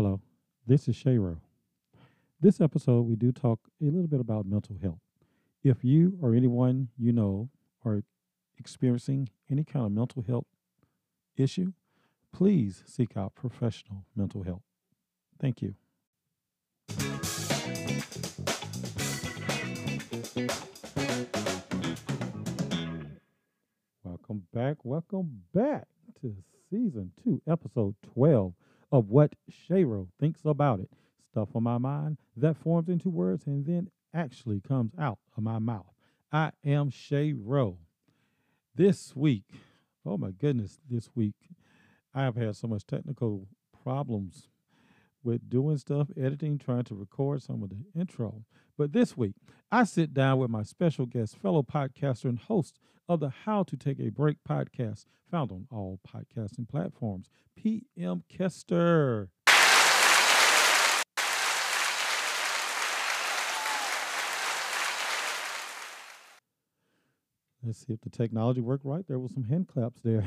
Hello, this is Chetro. This episode, we do talk a little bit about mental health. If you or anyone you know are experiencing any kind of mental health issue, please seek out professional mental health. Thank you. Welcome back. Welcome back to season two, episode 12 of What Chetro Thinks About It. Stuff on my mind that forms into words and then actually comes out of my mouth. I am Chetro. This week, oh my goodness, this week, I have had so much technical problems with doing stuff, editing, trying to record some of the intro. But this week, I sit down with my special guest, fellow podcaster and host of the How to Take a Break podcast, found on all podcasting platforms, PM Kester. Let's see if the technology worked right. There was some hand claps there.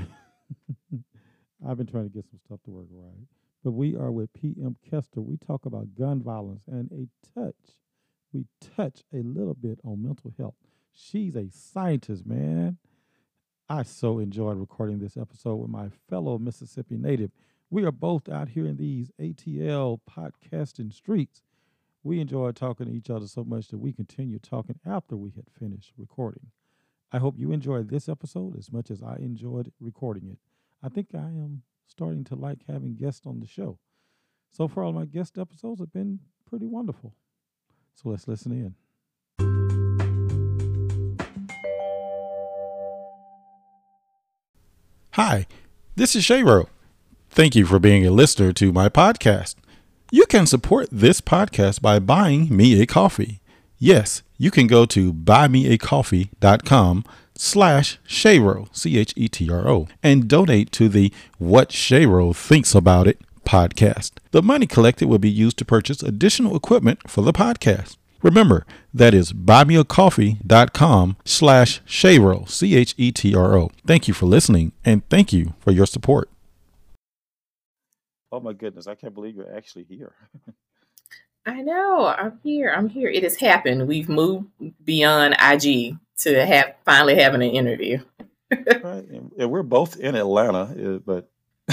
I've been trying to get some stuff to work right. But we are with PM Kester. We talk about gun violence and a touch. We touch a little bit on mental health. She's a scientist, man. I so enjoyed recording this episode with my fellow Mississippi native. We are both out here in these ATL podcasting streets. We enjoyed talking to each other so much that we continued talking after we had finished recording. I hope you enjoyed this episode as much as I enjoyed recording it. I think I am starting to like having guests on the show. So far, all my guest episodes have been pretty wonderful. So let's listen in. Hi, this is Chetro. Thank you for being a listener to my podcast. You can support this podcast by buying me a coffee. Yes, you can go to buymeacoffee.com slash Chetro, C-H-E-T-R-O, and donate to the What Chetro Thinks About It podcast. The money collected will be used to purchase additional equipment for the podcast. Remember, that is buymeacoffee.com slash Chetro, C-H-E-T-R-O. Thank you for listening, and thank you for your support. Oh my goodness, I can't believe you're actually here. I know. I'm here. I'm here. It has happened. We've moved beyond IG to have finally having an interview. right. And we're both in Atlanta, but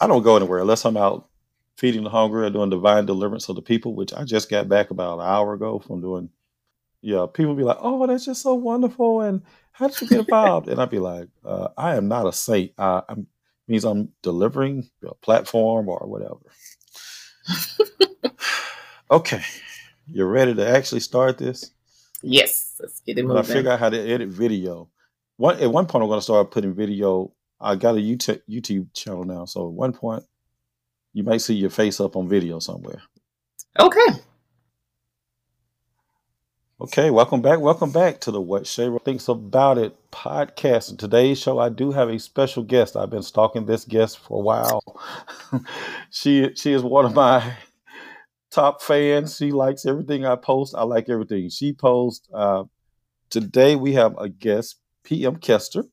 I don't go anywhere unless I'm out feeding the hungry or doing divine deliverance of the people, which I just got back about an hour ago from doing. Yeah, people be like, "Oh, that's just so wonderful," and how did you get involved? and I'd be like, uh, "I am not a saint. Uh, I'm means I'm delivering a platform or whatever." okay, you're ready to actually start this? Yes, let's get it moving. I figure out how to edit video. One at one point, I'm going to start putting video. I got a YouTube YouTube channel now, so at one point, you might see your face up on video somewhere. Okay. Okay, welcome back. Welcome back to the What Chetro Thinks About It podcast. In today's show, I do have a special guest. I've been stalking this guest for a while. she she is one of my top fans. She likes everything I post. I like everything she posts. Uh, today we have a guest, PM Kester,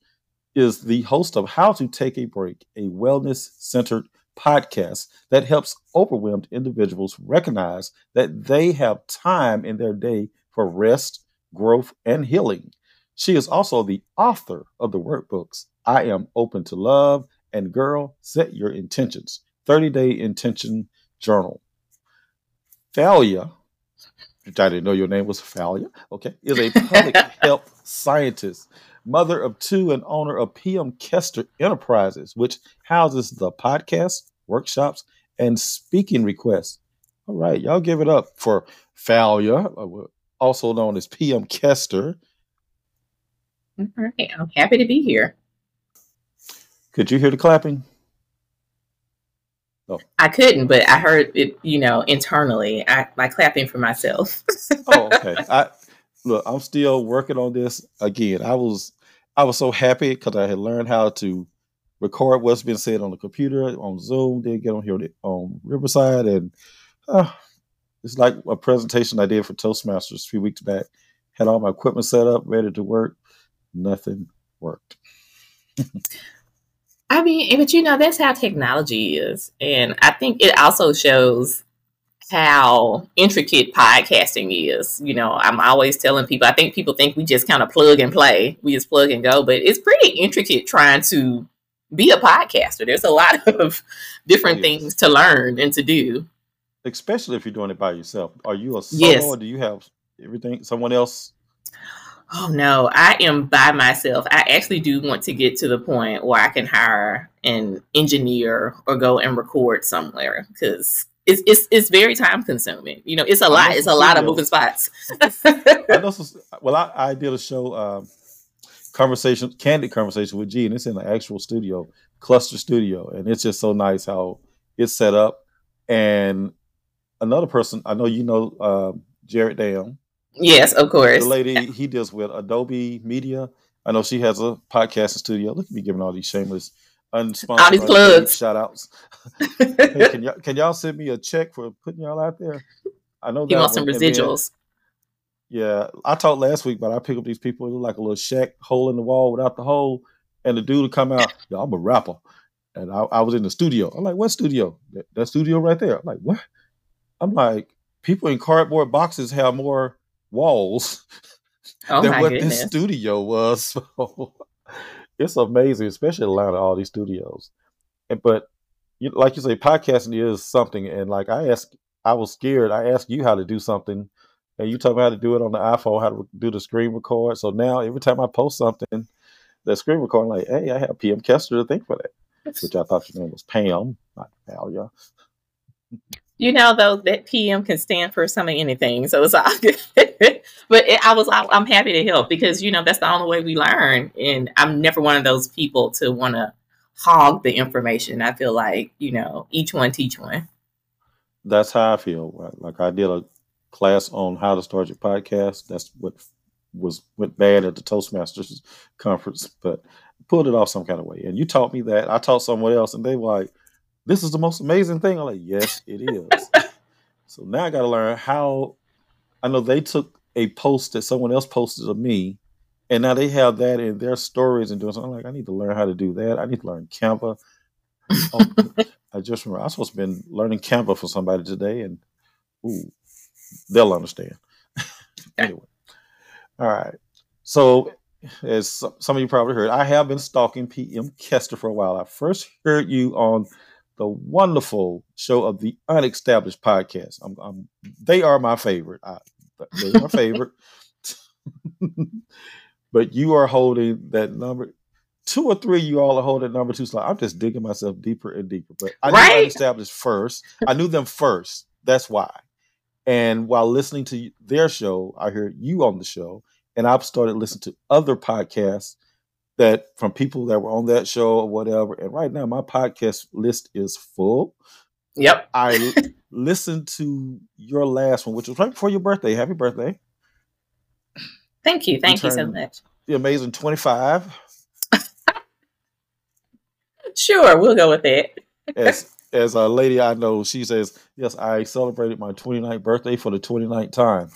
is the host of How to Take a Break, a wellness centered podcast that helps overwhelmed individuals recognize that they have time in their day for rest, growth, and healing. She is also the author of the workbooks I Am Open to Love and Girl, Set Your Intentions 30 Day Intention Journal. Phalia, which I didn't know your name was Phalia, okay, is a public health scientist, mother of two, and owner of PM Kester Enterprises, which houses the podcast, workshops, and speaking requests. All right, y'all give it up for Phalia, uh, also known as PM Kester. All right, I'm happy to be here. Could you hear the clapping? Oh. I couldn't, but I heard it, you know, internally. I like clapping for myself. oh, okay. I look, I'm still working on this. Again, I was I was so happy because I had learned how to record what's been said on the computer on Zoom, then get on here on Riverside, and uh, it's like a presentation I did for Toastmasters a few weeks back. Had all my equipment set up, ready to work. Nothing worked. I mean, eh, but you know, that's how technology is. And I think it also shows how intricate podcasting is. You know, I'm always telling people, I think people think we just kind of plug and play, we just plug and go, but it's pretty intricate trying to be a podcaster. There's a lot of different things to learn and to do. Especially if you're doing it by yourself. Are you a solo yes. or do you have everything, someone else Oh no, I am by myself. I actually do want to get to the point where I can hire an engineer or go and record somewhere because it's it's it's very time consuming. You know, it's a lot. It's a lot of moving spots. I know some, well, I, I did a show, um, conversation, candid conversation with G, and it's in the actual studio, Cluster Studio, and it's just so nice how it's set up. And another person, I know you know uh, Jared Dam. Yes, of course. The lady he deals with Adobe Media. I know she has a podcasting studio. Look at me giving all these shameless, unsponsored, all these plugs, shout outs. hey, can y'all can y'all send me a check for putting y'all out there? I know he wants some residuals. Then, yeah, I talked last week, but I pick up these people who look like a little shack hole in the wall without the hole, and the dude would come out. Yo, I'm a rapper, and I, I was in the studio. I'm like, what studio? That, that studio right there. I'm like, what? I'm like, people in cardboard boxes have more walls oh than what goodness. this studio was. So it's amazing, especially Atlanta, all these studios. And but you, like you say, podcasting is something. And like I asked, I was scared. I asked you how to do something, and you told me how to do it on the iPhone, how to do the screen record. So now every time I post something, that screen recording, like, hey, I have PM Kester to thank for that, which I thought your name was Pam, not Alia. You know, though, that PM can stand for some of anything, so it's all good. but it, I was, I'm happy to help because you know that's the only way we learn, and I'm never one of those people to want to hog the information. I feel like you know, each one teach one. That's how I feel. Like I did a class on how to start your podcast. That's what was went bad at the Toastmasters conference, but pulled it off some kind of way. And you taught me that. I taught someone else, and they were like, this is the most amazing thing. I'm like, yes, it is. so now I got to learn how. I know they took a post that someone else posted of me, and now they have that in their stories and doing something. I'm like, I need to learn how to do that. I need to learn Canva. oh, I just remember I was supposed to been learning Canva for somebody today, and ooh, they'll understand. anyway, all right. So, as some of you probably heard, I have been stalking PM Kester for a while. I first heard you on the wonderful show of the Unestablished podcast. I'm, I'm, they are my favorite. I, they're my favorite. but you are holding that number two or three. You all are holding number two slot. I'm just digging myself deeper and deeper. But I right? knew Unestablished first. I knew them first. That's why. And while listening to their show, I heard you on the show, and I've started listening to other podcasts that from people that were on that show or whatever. And right now, my podcast list is full. Yep. I listened to your last one, which was right before your birthday. Happy birthday. Thank you. Thank you, you so much. The amazing 25. sure, we'll go with it. as as a lady I know, she says, Yes, I celebrated my 29th birthday for the 29th time.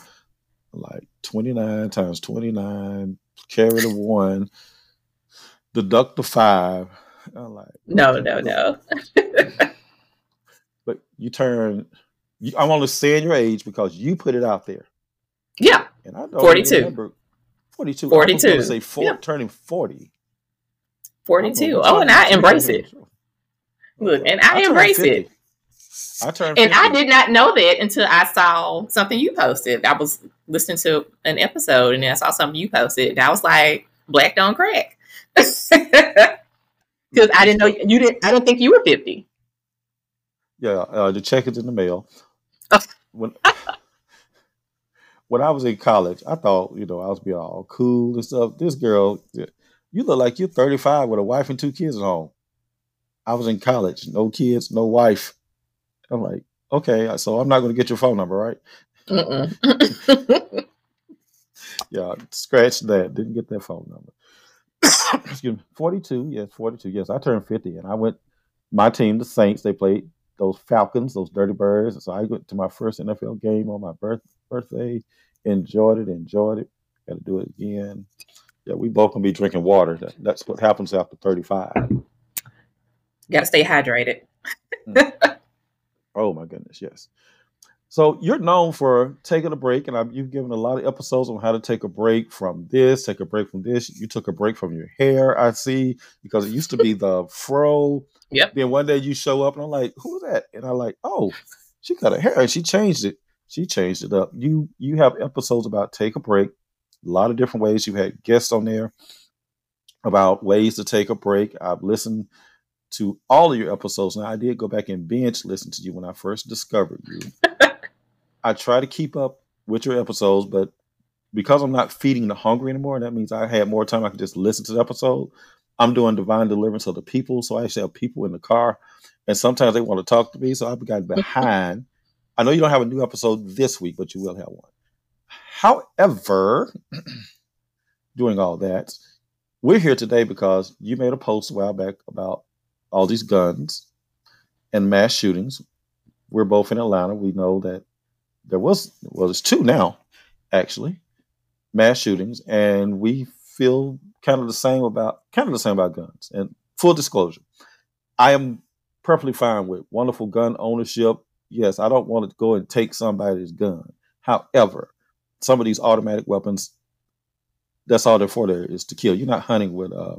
Like 29 times 29, carry the one deduct the five. I'm like, no, no, no. but you turn. You, I'm only saying your age because you put it out there. Yeah, and I don't 42. remember 42. 42. I was say four, yeah. turning 40. 42. Oh, and I embrace it. Look, and I, I embrace it. I turned 50. and I did not know that until I saw something you posted. I was listening to an episode and I saw something you posted, and I was like, "Black don't crack." Because I didn't know you didn't. I didn't think you were fifty. Yeah, uh, the check is in the mail. when when I was in college, I thought you know I was being all cool and stuff. This girl, you look like you're 35 with a wife and two kids at home. I was in college, no kids, no wife. I'm like, okay, so I'm not going to get your phone number, right? yeah, scratch that. Didn't get that phone number. excuse me, 42. Yes, 42. Yes, I turned 50 and I went, my team, the Saints, they played those Falcons, those Dirty Birds. So I went to my first NFL game on my birth, birthday, enjoyed it, enjoyed it. Got to do it again. Yeah, we both gonna be drinking water. That, that's what happens after 35. Got to stay hydrated. mm. Oh my goodness, yes. So you're known for taking a break, and I've, you've given a lot of episodes on how to take a break from this, take a break from this. You took a break from your hair, I see, because it used to be the fro. Yep. Then one day you show up, and I'm like, "Who's that?" And I'm like, "Oh, she cut her hair, and she changed it. She changed it up." You you have episodes about take a break, a lot of different ways. You had guests on there about ways to take a break. I've listened to all of your episodes. Now I did go back and binge listen to you when I first discovered you. I try to keep up with your episodes, but because I'm not feeding the hungry anymore, that means I had more time. I could just listen to the episode. I'm doing divine deliverance of the people, so I actually have people in the car, and sometimes they want to talk to me. So I've got behind. I know you don't have a new episode this week, but you will have one. However, doing all that, we're here today because you made a post a while back about all these guns and mass shootings. We're both in Atlanta. We know that there was well, there's two now, actually, mass shootings, and we feel kind of the same about kind of the same about guns. And full disclosure, I am perfectly fine with wonderful gun ownership. Yes, I don't want to go and take somebody's gun. However, some of these automatic weapons, that's all they're for. There is to kill. You're not hunting with uh,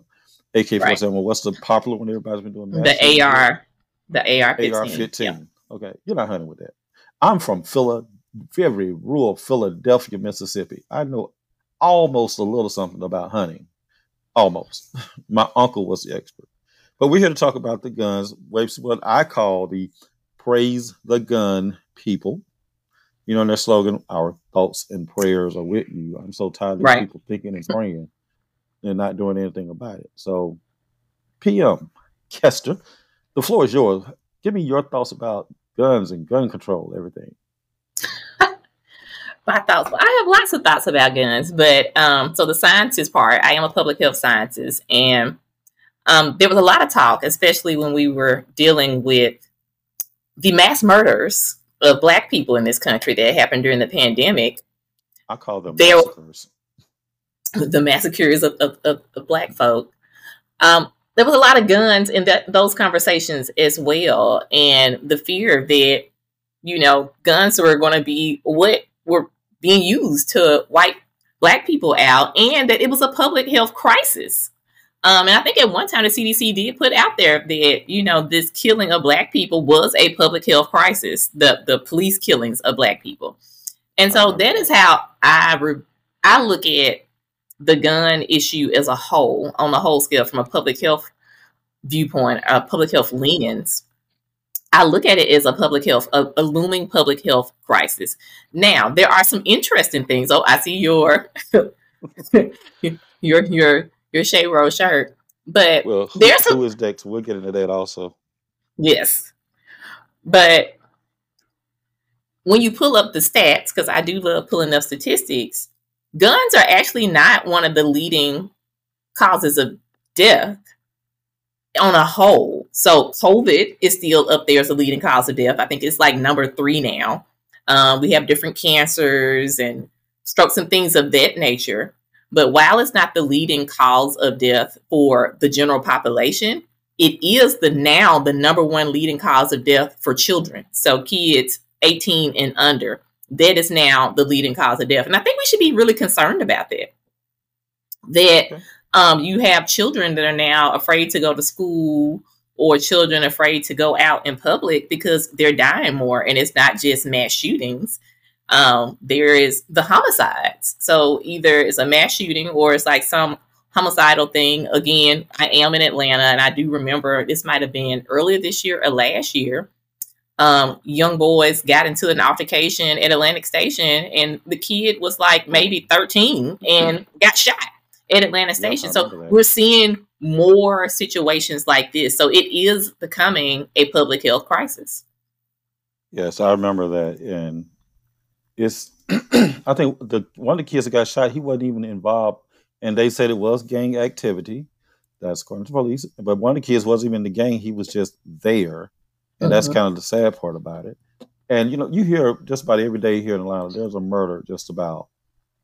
AK forty seven. What's the popular one everybody's been doing? The AR, the AR AR fifteen. Okay, you're not hunting with that. I'm from Philadelphia very rural Philadelphia, Mississippi. I know almost a little something about hunting. Almost. My uncle was the expert. But we're here to talk about the guns, what I call the praise the gun people. You know, their slogan, our thoughts and prayers are with you. I'm so tired of right. people thinking and praying and not doing anything about it. So, PM, Kester, the floor is yours. Give me your thoughts about guns and gun control, everything my thoughts. I have lots of thoughts about guns, but um, so the scientist part, I am a public health scientist, and um, there was a lot of talk, especially when we were dealing with the mass murders of Black people in this country that happened during the pandemic. I call them there, massacres. The massacres of, of, of, of Black folk. Um, there was a lot of guns in that, those conversations as well, and the fear that you know guns were going to be what were being used to wipe black people out and that it was a public health crisis. Um, and I think at one time the CDC did put out there that, you know, this killing of black people was a public health crisis, the, the police killings of black people. And so that is how I, re- I look at the gun issue as a whole, on the whole scale, from a public health viewpoint, a public health lens. I look at it as a public health, a, a, looming public health crisis. Now, there are some interesting things. Oh, I see your your your your Shea Rose shirt, but well, who, there's some, who is Dex? We'll get into that also. Yes, but when you pull up the stats, because I do love pulling up statistics, guns are actually not one of the leading causes of death on a whole. So COVID is still up there as a leading cause of death. I think it's like number three now. Um, we have different cancers and strokes and things of that nature. But while it's not the leading cause of death for the general population, it is the now the number one leading cause of death for children. So kids 18 and under. That is now the leading cause of death. And I think we should be really concerned about that. That. Um, you have children that are now afraid to go to school or children afraid to go out in public because they're dying more. And it's not just mass shootings. Um, there is the homicides. So either it's a mass shooting or it's like some homicidal thing. Again, I am in Atlanta and I do remember this might have been earlier this year or last year. Um, young boys got into an altercation at Atlantic Station and the kid was like maybe 13 and got shot at Atlantic Station. so we're seeing more situations like this. So it is becoming a public health crisis. Yes, I remember that, and it's. I think the one of the kids that got shot, he wasn't even involved, and they said it was gang activity. That's according to police. But one of the kids wasn't even in the gang; he was just there, and that's mm-hmm. kind of the sad part about it. And you know, you hear just about every day here in Atlanta, there's a murder just about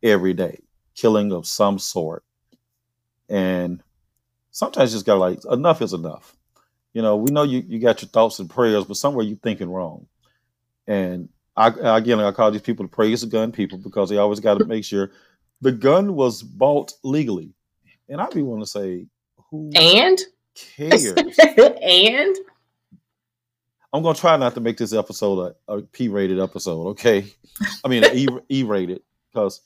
every day, killing of some sort and sometimes you just got like enough is enough. You know, we know you, you got your thoughts and prayers, but somewhere you're thinking wrong. And I again, I call these people the praise the gun people because they always got to make sure the gun was bought legally. And I'd be want to say, who and cares? and I'm gonna try not to make this episode a, a P-rated episode. Okay, I mean E E-rated because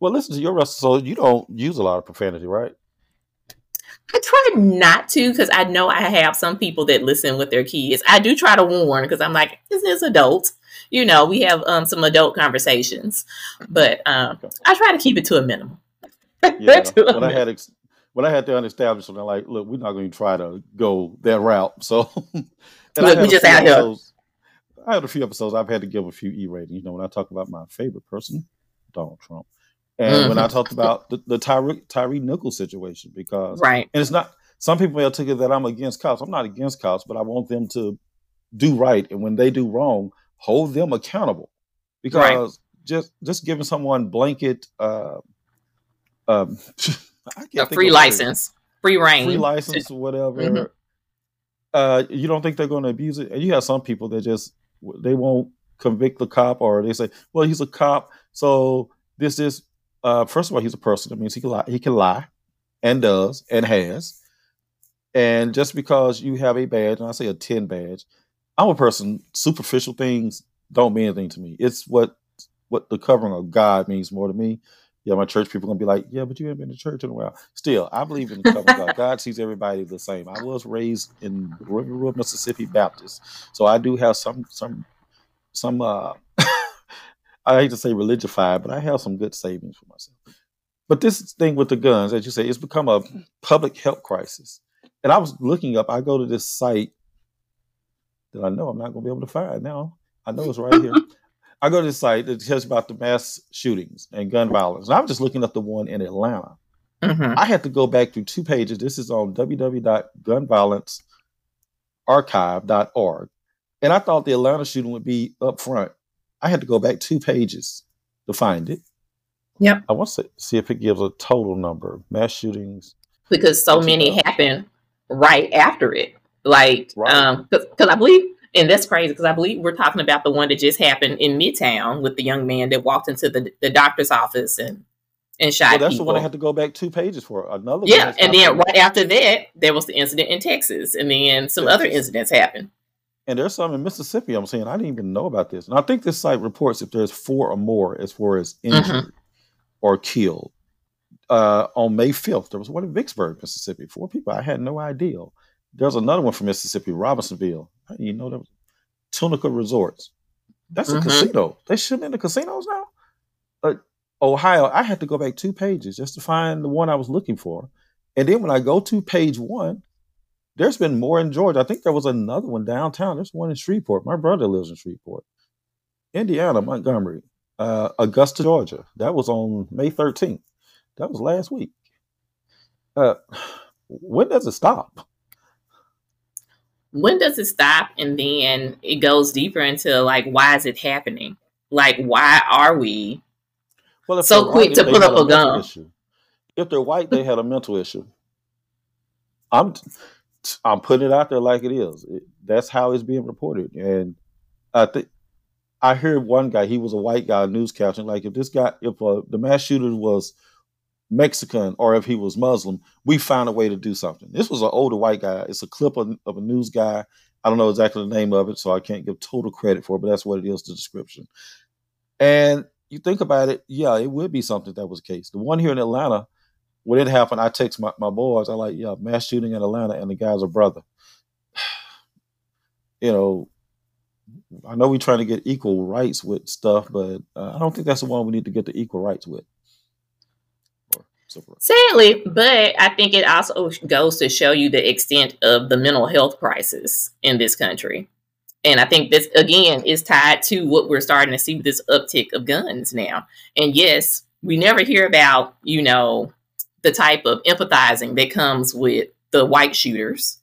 well, listen to your wrestling. So You don't use a lot of profanity, right? I try not to because I know I have some people that listen with their kids. I do try to warn because I'm like, this is adult. You know, we have um, some adult conversations, but um, I try to keep it to a minimum. Yeah, when I had ex- when I had to establish something like, look, we're not going to try to go that route. So, look, we just out here. I had a few episodes. I've had to give a few E ratings. You know, when I talk about my favorite person, Donald Trump. And mm-hmm. when I talked about the, the Tyre Tyre Nichols situation, because right, and it's not some people may take it that I'm against cops. I'm not against cops, but I want them to do right, and when they do wrong, hold them accountable. Because right. just just giving someone blanket, uh, um, a free license, free reign, free license, whatever. Mm-hmm. Uh, you don't think they're going to abuse it? And you have some people that just they won't convict the cop, or they say, "Well, he's a cop, so this is uh, first of all, he's a person. That means he can lie. He can lie, and does, and has. And just because you have a badge, and I say a ten badge, I'm a person. Superficial things don't mean anything to me. It's what what the covering of God means more to me. Yeah, my church people gonna be like, yeah, but you haven't been to church in a while. Still, I believe in the covering of God. God sees everybody the same. I was raised in Riverwood, Mississippi Baptist, so I do have some some some uh I hate to say religified, but I have some good savings for myself. But this thing with the guns, as you say, it's become a public health crisis. And I was looking up, I go to this site that I know I'm not going to be able to find now. I know it's right here. I go to this site that tells you about the mass shootings and gun violence. And I'm just looking up the one in Atlanta. Mm-hmm. I had to go back through two pages. This is on www.gunviolencearchive.org. And I thought the Atlanta shooting would be up front. I had to go back two pages to find it. Yep. I want to see if it gives a total number of mass shootings. Because so many happen right after it. Like, right. um, because I believe, and that's crazy because I believe we're talking about the one that just happened in Midtown with the young man that walked into the, the doctor's office and and shot well, that's people. the one I had to go back two pages for. Another yeah, and then right after that, there was the incident in Texas, and then some Texas. other incidents happened. And there's some in Mississippi. I'm saying I didn't even know about this. And I think this site reports if there's four or more as far as injured mm-hmm. or killed. Uh, on May 5th, there was one in Vicksburg, Mississippi. Four people. I had no idea. There's another one from Mississippi, Robinsonville. You know, there was Tunica Resorts. That's mm-hmm. a casino. They shooting in the casinos now. But Ohio, I had to go back two pages just to find the one I was looking for. And then when I go to page one, there's been more in Georgia. I think there was another one downtown. There's one in Shreveport. My brother lives in Shreveport. Indiana, Montgomery, uh, Augusta, Georgia. That was on May 13th. That was last week. Uh, when does it stop? When does it stop? And then it goes deeper into like, why is it happening? Like, why are we well, so quick to put up a, gun? Issue. If they're white, they had a mental issue. I'm I'm putting it out there like it is. It, that's how it's being reported. And I think I heard one guy, he was a white guy, newscaster, like if this guy, if uh, the mass shooter was Mexican or if he was Muslim, we found a way to do something. This was an older white guy. It's a clip of, of a news guy. I don't know exactly the name of it, so I can't give total credit for it, but that's what it is, the description. And you think about it, yeah, it would be something that was the case. The one here in Atlanta, when it happened, I text my, my boys. I like, yeah, mass shooting in Atlanta, and the guy's a brother. you know, I know we're trying to get equal rights with stuff, but uh, I don't think that's the one we need to get the equal rights with. Sadly, but I think it also goes to show you the extent of the mental health crisis in this country. And I think this, again, is tied to what we're starting to see with this uptick of guns now. And yes, we never hear about, you know, the type of empathizing that comes with the white shooters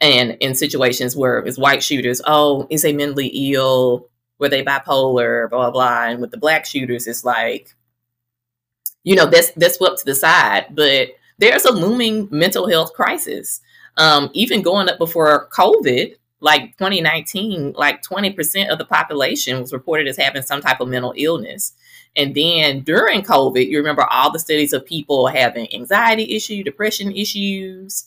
and in situations where it's white shooters, oh, is they mentally ill? Were they bipolar? Blah, blah, blah. And with the black shooters, it's like, you know, that's that's swept to the side. But there's a looming mental health crisis. Um, even going up before COVID, like 2019, like 20% of the population was reported as having some type of mental illness. And then during COVID, you remember all the studies of people having anxiety issues, depression issues,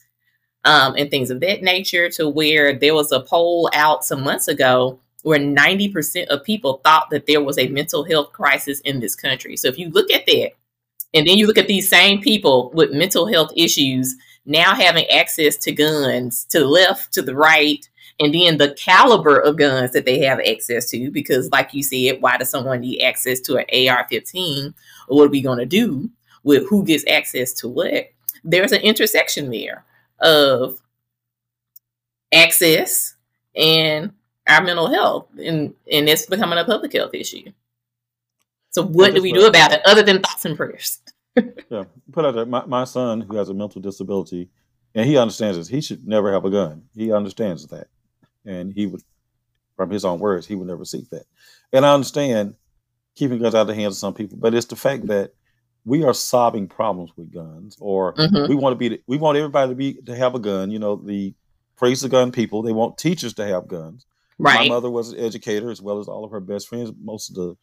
um, and things of that nature, to where there was a poll out some months ago where 90% of people thought that there was a mental health crisis in this country. So if you look at that, and then you look at these same people with mental health issues now having access to guns to the left, to the right, and then the caliber of guns that they have access to. Because, like you said, why does someone need access to an AR 15? Or what are we going to do with who gets access to what? There's an intersection there of access and our mental health, and, and it's becoming a public health issue. So, what do we do about it other than thoughts and prayers? yeah, put out there. My, my son, who has a mental disability, and he understands this. He should never have a gun. He understands that, and he would, from his own words, he would never seek that. And I understand keeping guns out of the hands of some people, but it's the fact that we are solving problems with guns, or mm-hmm. we want to be. We want everybody to be to have a gun. You know, the praise the gun people. They want teachers to have guns. Right. My mother was an educator as well as all of her best friends. Most of the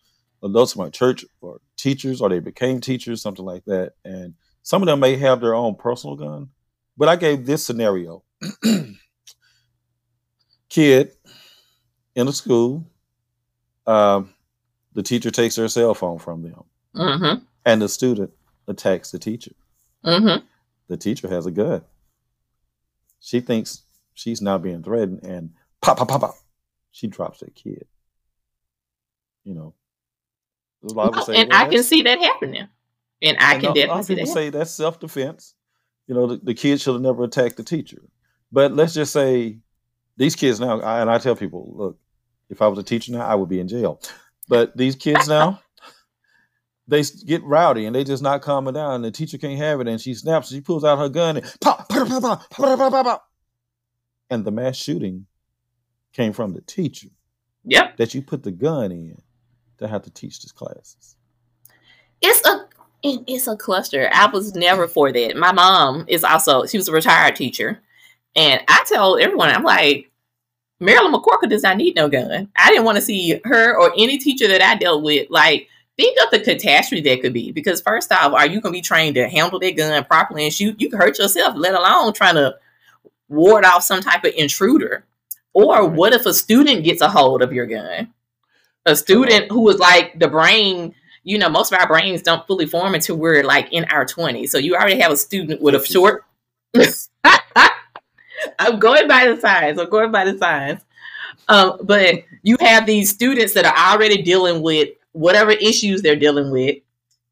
adults in my church or teachers or they became teachers, something like that. And some of them may have their own personal gun. But I gave this scenario. Kid in a school, um, the teacher takes their cell phone from them. Mm-hmm. And the student attacks the teacher. Mm-hmm. The teacher has a gun. She thinks she's now being threatened and pop, pop, pop, pop. She drops that kid. You know, well, say, and well, I can see that happening. And I and can definitely see that. say that's self defense. You know, the, the kid should have never attacked the teacher. But let's just say these kids now, I, and I tell people, look, if I was a teacher now, I would be in jail. But these kids now, they get rowdy and they just not calming down. And the teacher can't have it, and she snaps. She pulls out her gun and pop, pop, pop, pop, pop, pop, pop, And the mass shooting came from the teacher. Yep. That you put the gun in to have to teach these classes? It's a it's a cluster. I was never for that. My mom is also she was a retired teacher, and I told everyone I'm like Marilyn McCorkle does not need no gun. I didn't want to see her or any teacher that I dealt with like think of the catastrophe that could be. Because first off, are you going to be trained to handle that gun properly and shoot? You can hurt yourself, let alone trying to ward off some type of intruder. Or what if a student gets a hold of your gun? a student who was like the brain you know most of our brains don't fully form until we're like in our 20s so you already have a student with a short i'm going by the signs. I'm going by the signs. Um, but you have these students that are already dealing with whatever issues they're dealing with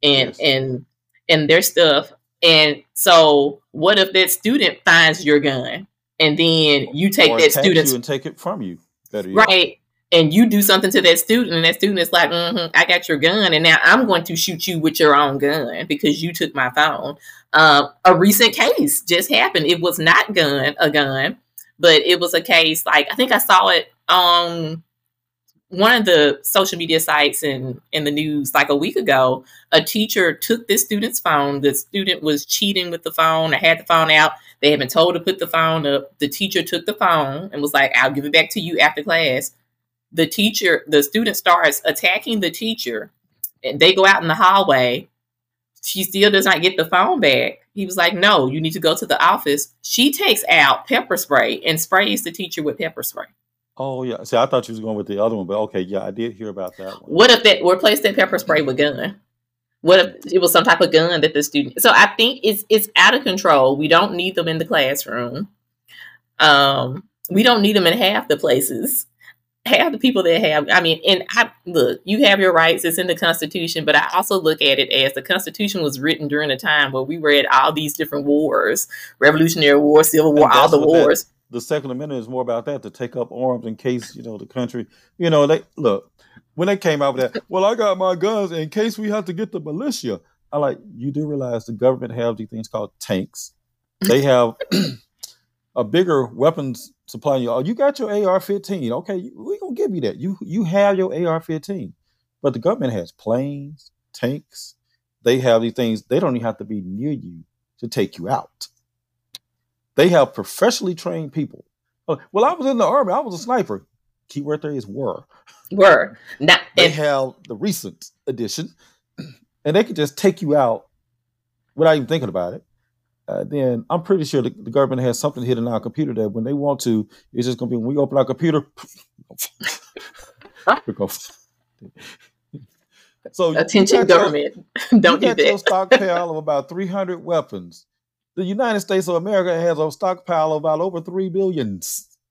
and yes. and and their stuff. And so what if that student finds your gun and then you take or that student and take it from you Better right and you do something to that student, and that student is like, mm-hmm, "I got your gun, and now I'm going to shoot you with your own gun because you took my phone." Um, a recent case just happened. It was not gun a gun, but it was a case like I think I saw it on one of the social media sites in in the news like a week ago. A teacher took this student's phone. The student was cheating with the phone. I had the phone out. They had been told to put the phone up. The teacher took the phone and was like, "I'll give it back to you after class." The teacher, the student starts attacking the teacher, and they go out in the hallway. She still does not get the phone back. He was like, No, you need to go to the office. She takes out pepper spray and sprays the teacher with pepper spray. Oh yeah. See, I thought she was going with the other one, but okay, yeah, I did hear about that one. What if that replaced that pepper spray with gun? What if it was some type of gun that the student? So I think it's it's out of control. We don't need them in the classroom. Um, we don't need them in half the places have the people that have i mean and i look you have your rights it's in the constitution but i also look at it as the constitution was written during a time where we were at all these different wars revolutionary war civil war all the wars that, the second amendment is more about that to take up arms in case you know the country you know they look when they came out with that well i got my guns in case we have to get the militia i like you do realize the government have these things called tanks. They have a bigger weapons supply. You, oh, you got your AR-15. Okay, we're gonna give you that. You you have your AR-15, but the government has planes, tanks. They have these things. They don't even have to be near you to take you out. They have professionally trained people. Uh, well, I was in the army. I was a sniper. Keyword there is were. Were. Now, they have the recent edition, and they can just take you out without even thinking about it. Uh, then I'm pretty sure the, the, government has something hidden on our computer that when they want to, it's just going to be when we open our computer. so attention, government, your, don't do that. Your stockpile of about 300 weapons. The United States of America has a stockpile of about over three billion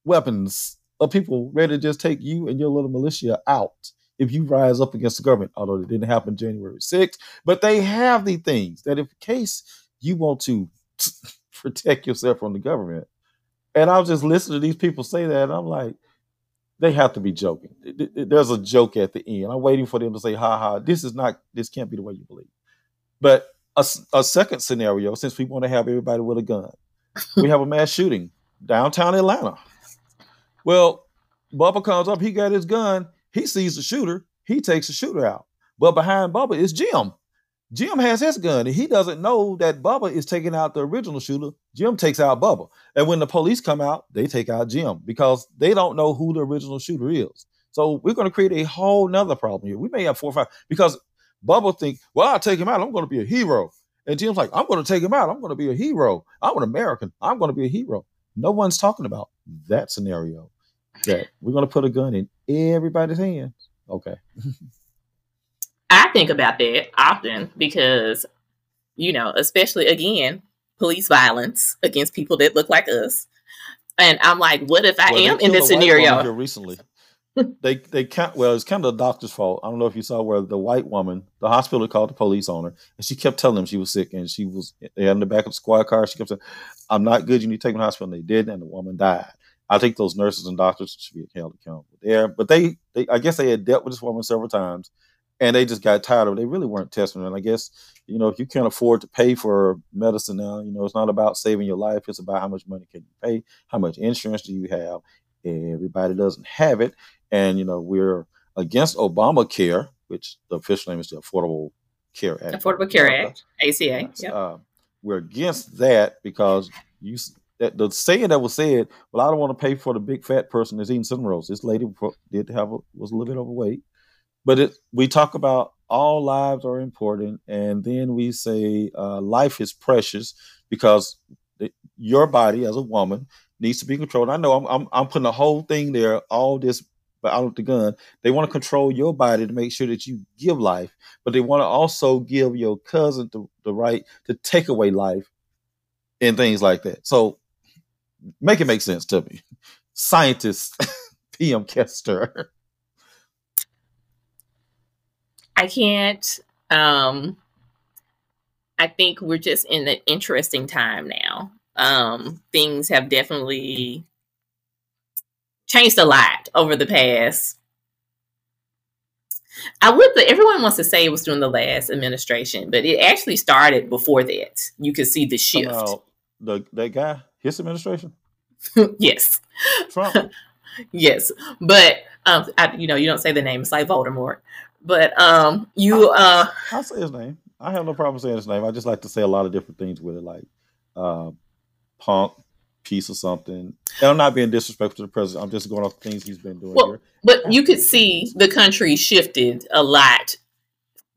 weapons of people ready to just take you and your little militia out if you rise up against the government. Although it didn't happen January 6th, but they have the things that, if case you want to protect yourself from the government. And I was just listening to these people say that, and I'm like, they have to be joking. There's a joke at the end. I'm waiting for them to say, ha ha, this is not, this can't be the way you believe. But a, a second scenario, since we want to have everybody with a gun, we have a mass shooting downtown Atlanta. Well, Bubba comes up, he got his gun, he sees the shooter, he takes the shooter out. But behind Bubba is Jim. Jim has his gun and he doesn't know that Bubba is taking out the original shooter. Jim takes out Bubba. And when the police come out, they take out Jim because they don't know who the original shooter is. So we're going to create a whole nother problem here. We may have four or five because Bubba think, well, I'll take him out. I'm going to be a hero. And Jim's like, I'm going to take him out. I'm going to be a hero. I'm an American. I'm going to be a hero. No one's talking about that scenario that we're going to put a gun in everybody's hands. Okay. I think about that often because, you know, especially again, police violence against people that look like us. And I'm like, what if I well, am in this scenario? recently, they they can't. Well, it's kind of the doctor's fault. I don't know if you saw where the white woman, the hospital called the police on her, and she kept telling them she was sick, and she was they had in the back of the squad car. She kept saying, "I'm not good. You need to take me to the hospital." And they did, and the woman died. I think those nurses and doctors should be held accountable there. But they, they, I guess they had dealt with this woman several times, and they just got tired of it. They really weren't testing. And I guess, you know, if you can't afford to pay for medicine now, you know, it's not about saving your life. It's about how much money can you pay? How much insurance do you have? Everybody doesn't have it. And, you know, we're against Obamacare, which the official name is the Affordable Care Act. Affordable Care Act, ACA. Yep. Uh, we're against that because you that the saying that was said, well, I don't want to pay for the big fat person that's eating cinnamon rolls. This lady did have a, was a little bit overweight but it, we talk about all lives are important, and then we say uh, life is precious because your body as a woman needs to be controlled. I know I'm, I'm, I'm putting the whole thing there, all this but out of the gun. They want to control your body to make sure that you give life, but they want to also give your cousin the, the right to take away life and things like that. So make it make sense to me. Scientist PM Kester. I can't. Um, I think we're just in an interesting time now. Um, things have definitely changed a lot over the past. I would. But everyone wants to say it was during the last administration, but it actually started before that. You could see the shift. the that guy, his administration. yes. Trump. yes, but um, I, you know, you don't say the name. It's like Voldemort. But um, you uh, I'll say his name. I have no problem saying his name. I just like to say a lot of different things with it, like uh, punk piece or something. And I'm not being disrespectful to the president. I'm just going off the things he's been doing well, here. But you could see the country shifted a lot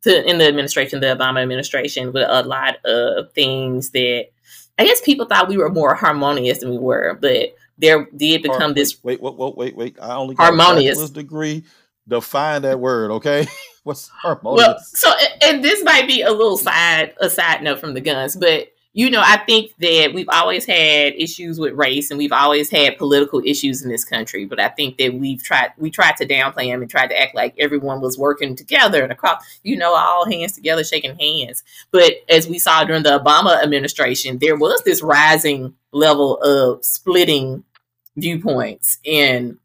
to, in the administration, the Obama administration, with a lot of things that I guess people thought we were more harmonious than we were, but there did become wait, this. Wait, wait, wait, wait, wait! I only got harmonious a degree define that word, okay? What's harmonious? Well, so and this might be a little side a side note from the guns, but you know, I think that we've always had issues with race and we've always had political issues in this country. But I think that we've tried we tried to downplay them and tried to act like everyone was working together and across, you know, all hands together, shaking hands. But as we saw during the Obama administration, there was this rising level of splitting viewpoints in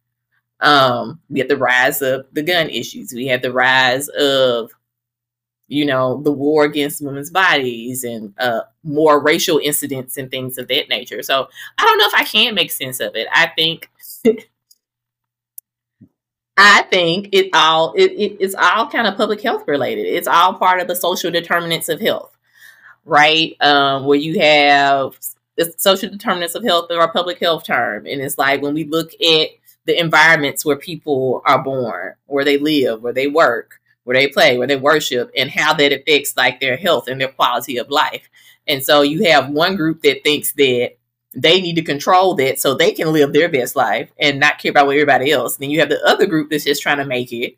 um, we have the rise of the gun issues. We have the rise of, you know, the war against women's bodies and uh, more racial incidents and things of that nature. So I don't know if I can make sense of it. I think. I think it all it, it, it's all kind of public health related. It's all part of the social determinants of health, right? Um, where you have the social determinants of health or public health term. And it's like when we look at the environments where people are born, where they live, where they work, where they play, where they worship, and how that affects like their health and their quality of life. And so you have one group that thinks that they need to control that so they can live their best life and not care about what everybody else. then you have the other group that's just trying to make it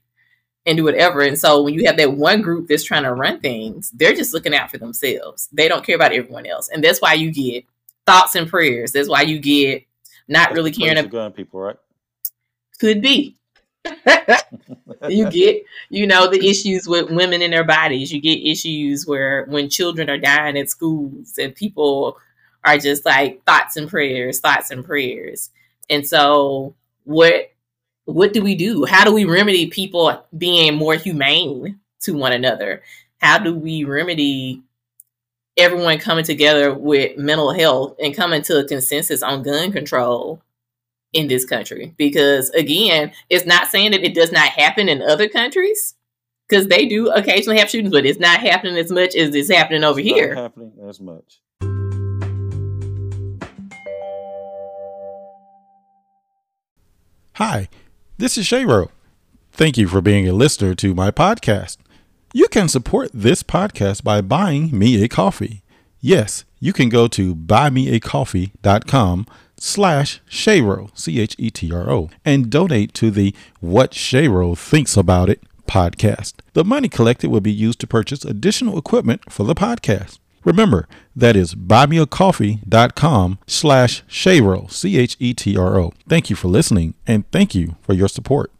and do whatever. And so when you have that one group that's trying to run things, they're just looking out for themselves. They don't care about everyone else. And that's why you get thoughts and prayers. That's why you get not that's really caring about gun people, right? Could be. you get, you know, the issues with women in their bodies. You get issues where when children are dying at schools and people are just like thoughts and prayers, thoughts and prayers. And so what what do we do? How do we remedy people being more humane to one another? How do we remedy everyone coming together with mental health and coming to a consensus on gun control in this country? Because again, it's not saying that it does not happen in other countries, because they do occasionally have shootings, but it's not happening as much as it's happening over it's here. happening as much. Hi. This is Chetro. Thank you for being a listener to my podcast. You can support this podcast by buying me a coffee. Yes, you can go to buymeacoffee.com slash Chetro, C-H-E-T-R-O, and donate to the What Chetro Thinks About It podcast. The money collected will be used to purchase additional equipment for the podcast. Remember, that is buymeacoffee.com slash Chetro, C-H-E-T-R-O. Thank you for listening, and thank you for your support.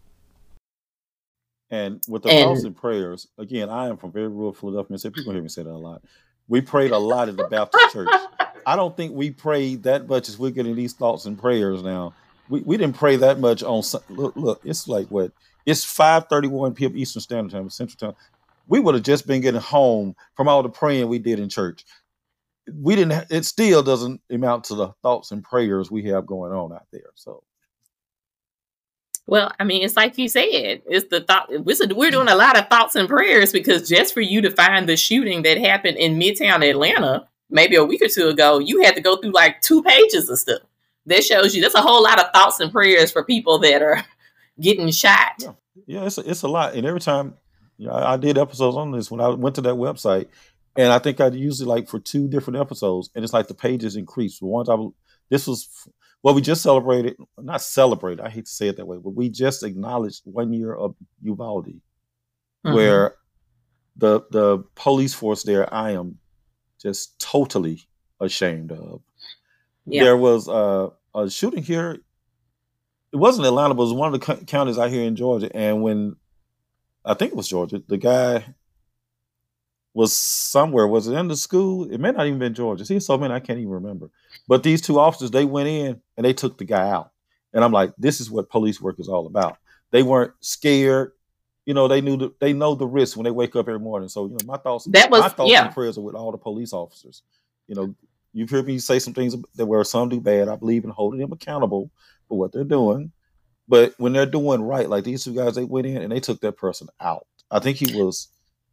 And with the and, thoughts and prayers, again, I am from very rural Philadelphia. So people hear me say that a lot. We prayed a lot at the Baptist church. I don't think we prayed that much as we're getting these thoughts and prayers now. We, we didn't pray that much on look look. It's like what it's five thirty one p.m. Eastern Standard Time, Central Time we would have just been getting home from all the praying we did in church. We didn't. It still doesn't amount to the thoughts and prayers we have going on out there. So. Well, I mean, it's like you said. It's the thought. We're doing a lot of thoughts and prayers because just for you to find the shooting that happened in Midtown Atlanta, maybe a week or two ago, you had to go through like two pages of stuff. That shows you that's a whole lot of thoughts and prayers for people that are getting shot. Yeah, yeah it's a, it's a lot. And every time you know, I, I did episodes on this when I went to that website, and I think I used it like for two different episodes, and it's like the pages increased. One time, this was well, we just celebrated, not celebrate. I hate to say it that way, but we just acknowledged one year of Uvalde, mm-hmm. where the the police force there, I am just totally ashamed of. Yeah. There was a, a shooting here. It wasn't Atlanta, but it was one of the counties out here in Georgia. And when I think it was Georgia. The guy was somewhere. Was it in the school? It may not even been Georgia. See, so many I can't even remember. But these two officers, they went in and they took the guy out. And I'm like, this is what police work is all about. They weren't scared. You know, they knew the, they know the risk when they wake up every morning. So, you know, my thoughts that was my thoughts yeah. and prayers are with all the police officers. You know, you've heard me say some things that where some do bad. I believe in holding them accountable for what they're doing. But when they're doing right, like these two guys, they went in and they took that person out. I think he was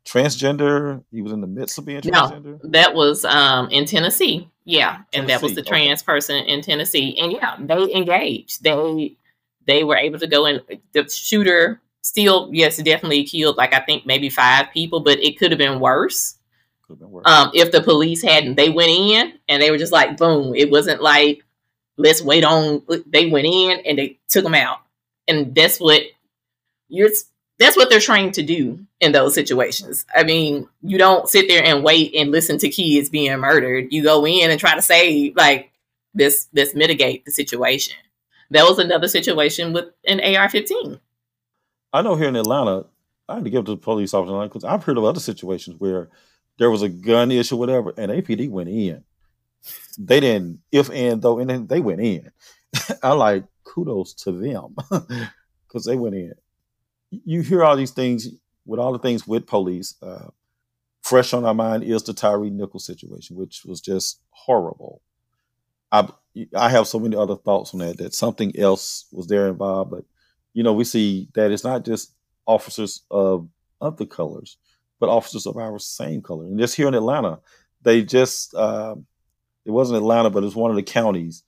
transgender. He was in the midst of being transgender. No, that was um, in Tennessee. Yeah, Tennessee. and that was the trans okay. person in Tennessee. And yeah, they engaged. They they were able to go in. The shooter still, yes, definitely killed like I think maybe five people, but it could have been worse. Been worse. Um, if the police hadn't, they went in and they were just like, boom. It wasn't like let's wait on. They went in and they took them out, and that's what you're. That's what they're trained to do in those situations. I mean, you don't sit there and wait and listen to kids being murdered. You go in and try to save, like this, this mitigate the situation. That was another situation with an AR-15. I know here in Atlanta, I had to give to the police officer because I've heard of other situations where there was a gun issue, whatever, and APD went in they didn't if and though and then they went in. I like kudos to them because they went in. You hear all these things with all the things with police. Uh, fresh on our mind is the Tyre Nichols situation, which was just horrible. I I have so many other thoughts on that. That something else was there involved, but you know we see that it's not just officers of other colors, but officers of our same color. And just here in Atlanta, they just uh, it wasn't Atlanta, but it's one of the counties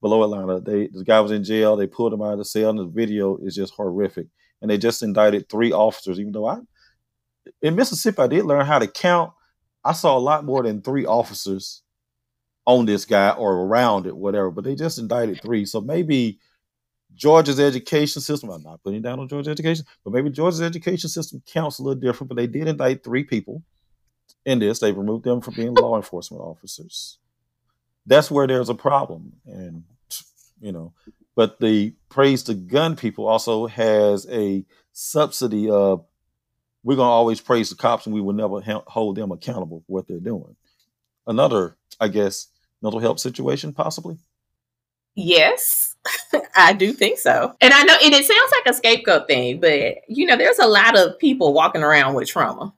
below Atlanta. They the guy was in jail. They pulled him out of the cell, and the video is just horrific. And they just indicted three officers. Even though I in Mississippi, I did learn how to count. I saw a lot more than three officers on this guy or around it, whatever. But they just indicted three. So maybe Georgia's education system. I'm not putting down on Georgia's education, but maybe Georgia's education system counts a little different. But they did indict three people in this. They removed them from being law enforcement officers. That's where there's a problem, and you know. But the praise the gun people also has a subsidy of we're gonna always praise the cops and we will never ha- hold them accountable for what they're doing. Another, I guess, mental health situation possibly. Yes, I do think so. And I know, and it sounds like a scapegoat thing, but you know, there's a lot of people walking around with trauma.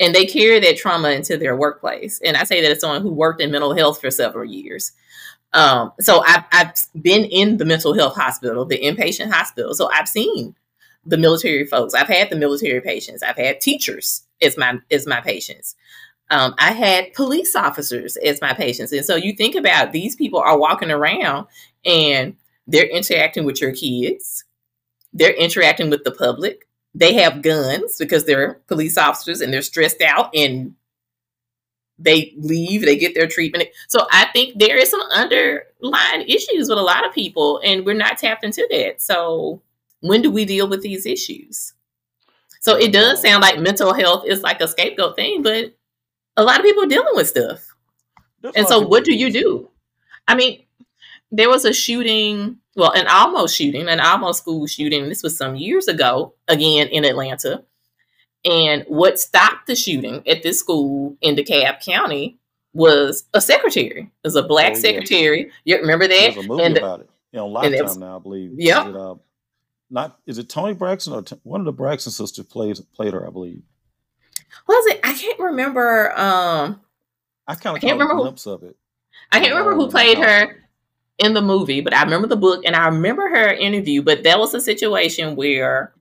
And they carry that trauma into their workplace. And I say that as someone who worked in mental health for several years. Um, so I've, I've been in the mental health hospital, the inpatient hospital. So I've seen the military folks. I've had the military patients. I've had teachers as my as my patients. Um, I had police officers as my patients. And so you think about these people are walking around and they're interacting with your kids, they're interacting with the public. They have guns because they're police officers and they're stressed out and they leave, they get their treatment. So I think there is some underlying issues with a lot of people, and we're not tapped into that. So when do we deal with these issues? So it does sound like mental health is like a scapegoat thing, but a lot of people are dealing with stuff. That's and so, what do you do? I mean, there was a shooting, well, an almost shooting, an almost school shooting. This was some years ago, again in Atlanta. And what stopped the shooting at this school in DeKalb County was a secretary. It was a black oh, secretary. You remember that? There's a movie and, about it. You know, Lifetime was, now, I believe. Yeah. Uh, not is it Toni Braxton or t- one of the Braxton sisters played played her, I believe was it? I can't remember. Um, I kind of can't remember glimpse who, of it. I can't remember who played her in the movie, but I remember the book and I remember her interview. But that was a situation where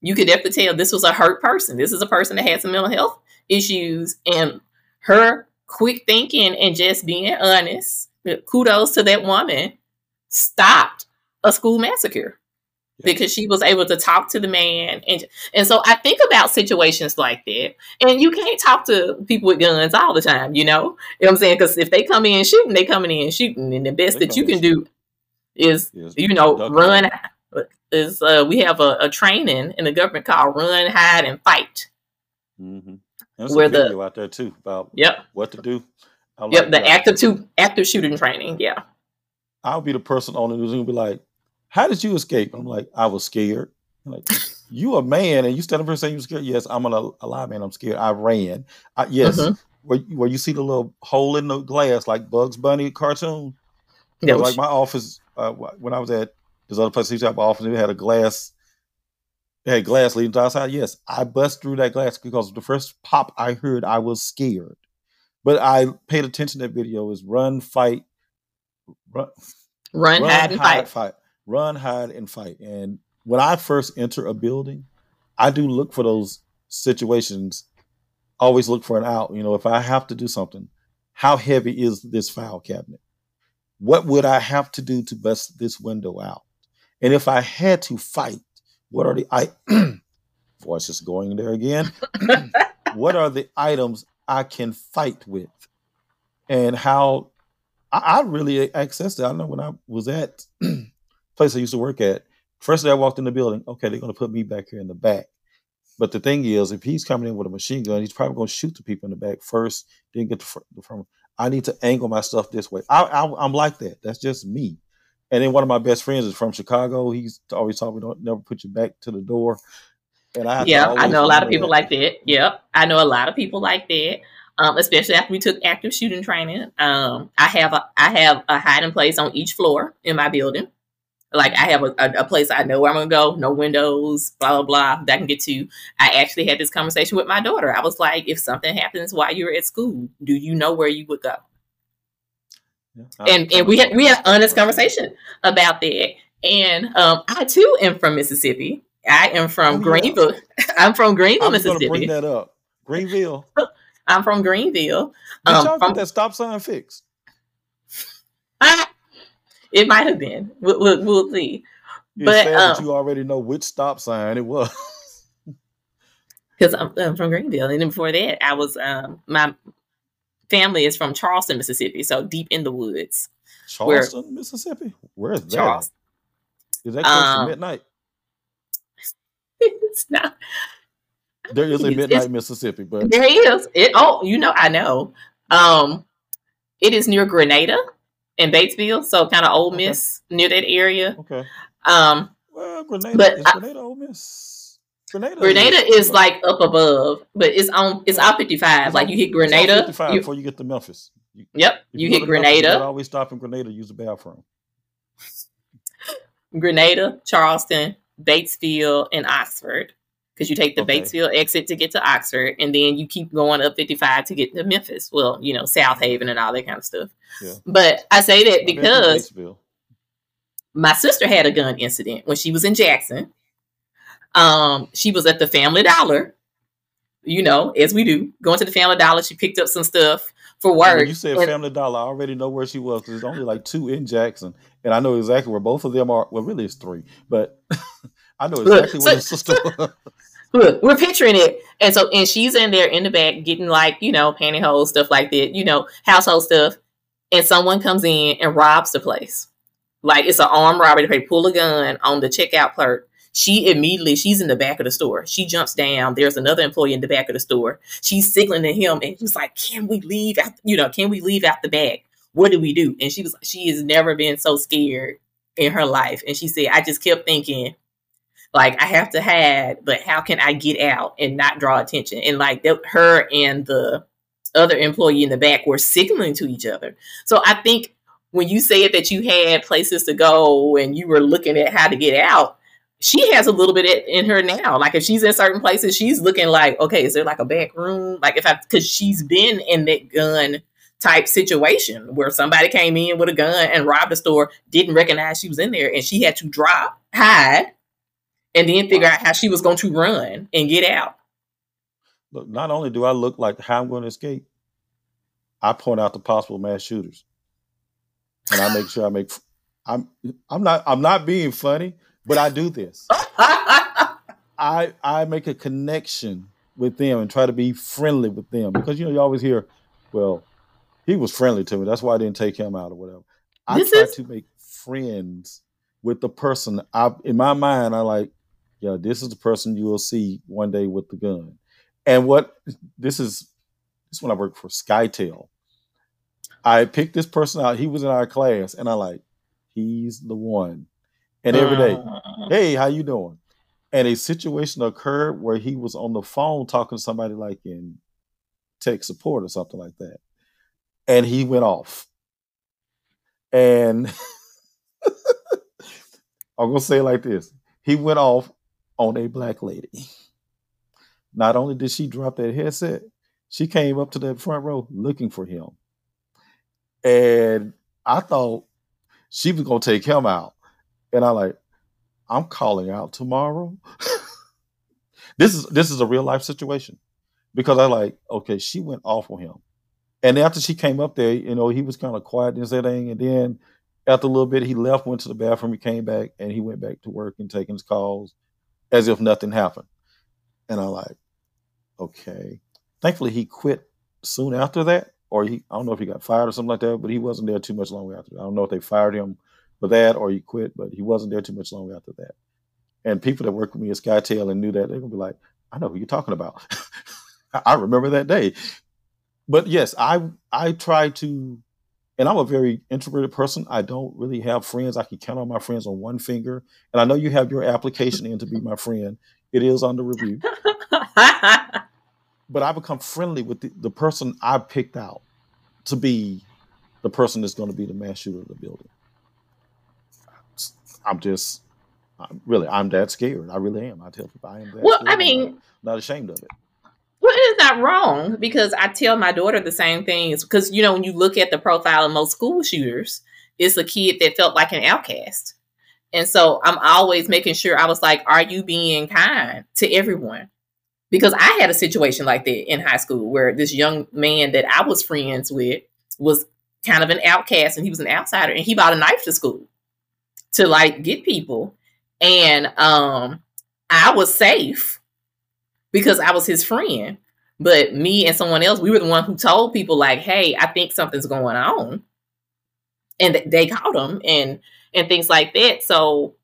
you could definitely tell this was a hurt person. This is a person that had some mental health issues, and her quick thinking and just being honest. Uh, kudos to that woman. Stopped a school massacre because she was able to talk to the man and and so I think about situations like that and you can't talk to people with guns all the time you know you know what I'm saying because if they come in shooting they coming in shooting and the best they that you can do is yes, you know run is uh, we have a, a, training in the government called run hide and fight mm-hmm. There's where the out there too about yep what to do like yep the active two active shooting training yeah I'll be the person on the news and be like how did you escape? I'm like, I was scared. I'm like, you a man and you stand up here saying you're scared. Yes, I'm an alive man. I'm scared. I ran. I, yes, mm-hmm. where, where you see the little hole in the glass like Bugs Bunny cartoon. Yeah, like my office uh, when I was at this other place, I used to have my office. It had a glass. It had glass leading to outside. Yes, I bust through that glass because the first pop I heard, I was scared. But I paid attention to that video. Is run, fight, run, run, run hide, and fight. fight run, hide, and fight. And when I first enter a building, I do look for those situations. Always look for an out. You know, if I have to do something, how heavy is this file cabinet? What would I have to do to bust this window out? And if I had to fight, what are the I voice is going there again? what are the items I can fight with? And how I, I really accessed it. I know when I was at place I used to work at, first day I walked in the building, okay, they're going to put me back here in the back. But the thing is, if he's coming in with a machine gun, he's probably going to shoot the people in the back first, then get the, the front. I need to angle my stuff this way. I, I, am like that. That's just me. And then one of my best friends is from Chicago. He's always told me, don't never put your back to the door. And I yeah, I know a lot of people that. like that. Yep, I know a lot of people like that. Um, especially after we took active shooting training. Um, I have a I have a hiding place on each floor in my building. Like I have a, a, a, place I know where I'm gonna go, no windows, blah blah blah. That I can get to. I actually had this conversation with my daughter. I was like, if something happens while you're at school, do you know where you would go? Yeah, and and we had we had honest conversation about that. And um, I too am from Mississippi. I am from oh, Greenville. I'm from Greenville, Mississippi. Bring that up, Greenville. I'm from Greenville. Did um, y'all from, that stop sign fixed? it might have been. We'll, we'll, we'll see. It's but um, you already know which stop sign it was. Because I'm, I'm, from Greenville, and then before that, I was um, my family is from Charleston, Mississippi, so deep in the woods. Charleston, where, Mississippi. Where is that? Charleston. Is that close um, to midnight? It's not. There is a midnight Mississippi, but there is. It oh, you know, I know. Um, it is near Grenada in Batesville, so kind of Ole Miss okay. near that area. Okay. Um, well, Grenada but is Grenada Ole Miss. Grenada, Grenada is, is like up above, but it's on it's I fifty five. Like you hit Grenada before you get to Memphis. You, yep, you, you hit Grenada. Memphis, always stop in Grenada. Use the bathroom. Grenada, Charleston, Batesville, and Oxford because you take the okay. Batesville exit to get to Oxford, and then you keep going up 55 to get to Memphis. Well, you know, Southaven and all that kind of stuff. Yeah. But I say that because my sister had a gun incident when she was in Jackson. Um, she was at the Family Dollar, you know, as we do, going to the Family Dollar. She picked up some stuff for work. When you said and, Family Dollar, I already know where she was because there's only like two in Jackson, and I know exactly where both of them are. Well, really, it's three, but I know exactly look, where so, the sister. So, look, we're picturing it. And so, and she's in there in the back getting like, you know, pantyhose, stuff like that, you know, household stuff. And someone comes in and robs the place. Like it's an armed robbery. They pull a gun on the checkout clerk. She immediately, she's in the back of the store. She jumps down. There's another employee in the back of the store. She's signaling to him and he's like, can we leave out, you know, can we leave out the back? What do we do? And she was, she has never been so scared in her life. And she said, I just kept thinking, like I have to hide, but how can I get out and not draw attention? And like the, her and the other employee in the back were signaling to each other. So I think when you said that you had places to go and you were looking at how to get out, she has a little bit in her now. Like if she's in certain places, she's looking like, okay, is there like a back room? Like if I, because she's been in that gun type situation where somebody came in with a gun and robbed a store, didn't recognize she was in there, and she had to drop, hide, and then figure out how she was going to run and get out. Look, not only do I look like how I'm going to escape, I point out the possible mass shooters, and I make sure I make. I'm I'm not I'm not being funny, but I do this. I I make a connection with them and try to be friendly with them because you know you always hear, well, he was friendly to me. That's why I didn't take him out or whatever. I this try is... to make friends with the person. I in my mind, I like yeah, this is the person you will see one day with the gun. And what this is, this is when I worked for SkyTel. I picked this person out. He was in our class, and I like, he's the one. And every day, uh. hey, how you doing? And a situation occurred where he was on the phone talking to somebody like in tech support or something like that. And he went off. And I'm gonna say it like this. He went off on a black lady. Not only did she drop that headset, she came up to that front row looking for him. And I thought she was gonna take him out. And I like, I'm calling out tomorrow. this is this is a real life situation. Because I like, okay, she went off on him. And after she came up there, you know, he was kind of quiet and saying, and then after a little bit, he left, went to the bathroom, he came back, and he went back to work and taking his calls as if nothing happened. And I'm like, okay. Thankfully, he quit soon after that, or he I don't know if he got fired or something like that, but he wasn't there too much longer after. I don't know if they fired him for that or he quit, but he wasn't there too much longer after that. And people that worked with me at SkyTel and knew that, they're gonna be like, I know who you're talking about. I remember that day. But yes, I I try to and I'm a very introverted person. I don't really have friends. I can count on my friends on one finger. And I know you have your application in to be my friend. It is under review. but I become friendly with the, the person I picked out to be the person that's going to be the mass shooter of the building. I'm just, I'm really, I'm that scared. I really am. I tell people I am that. Well, I mean, not ashamed of it. Well, it is not wrong because I tell my daughter the same things. Because you know, when you look at the profile of most school shooters, it's a kid that felt like an outcast. And so I'm always making sure I was like, are you being kind to everyone? because I had a situation like that in high school where this young man that I was friends with was kind of an outcast and he was an outsider and he bought a knife to school to like get people. And um I was safe because I was his friend. But me and someone else, we were the one who told people like, "Hey, I think something's going on," and they caught him and and things like that. So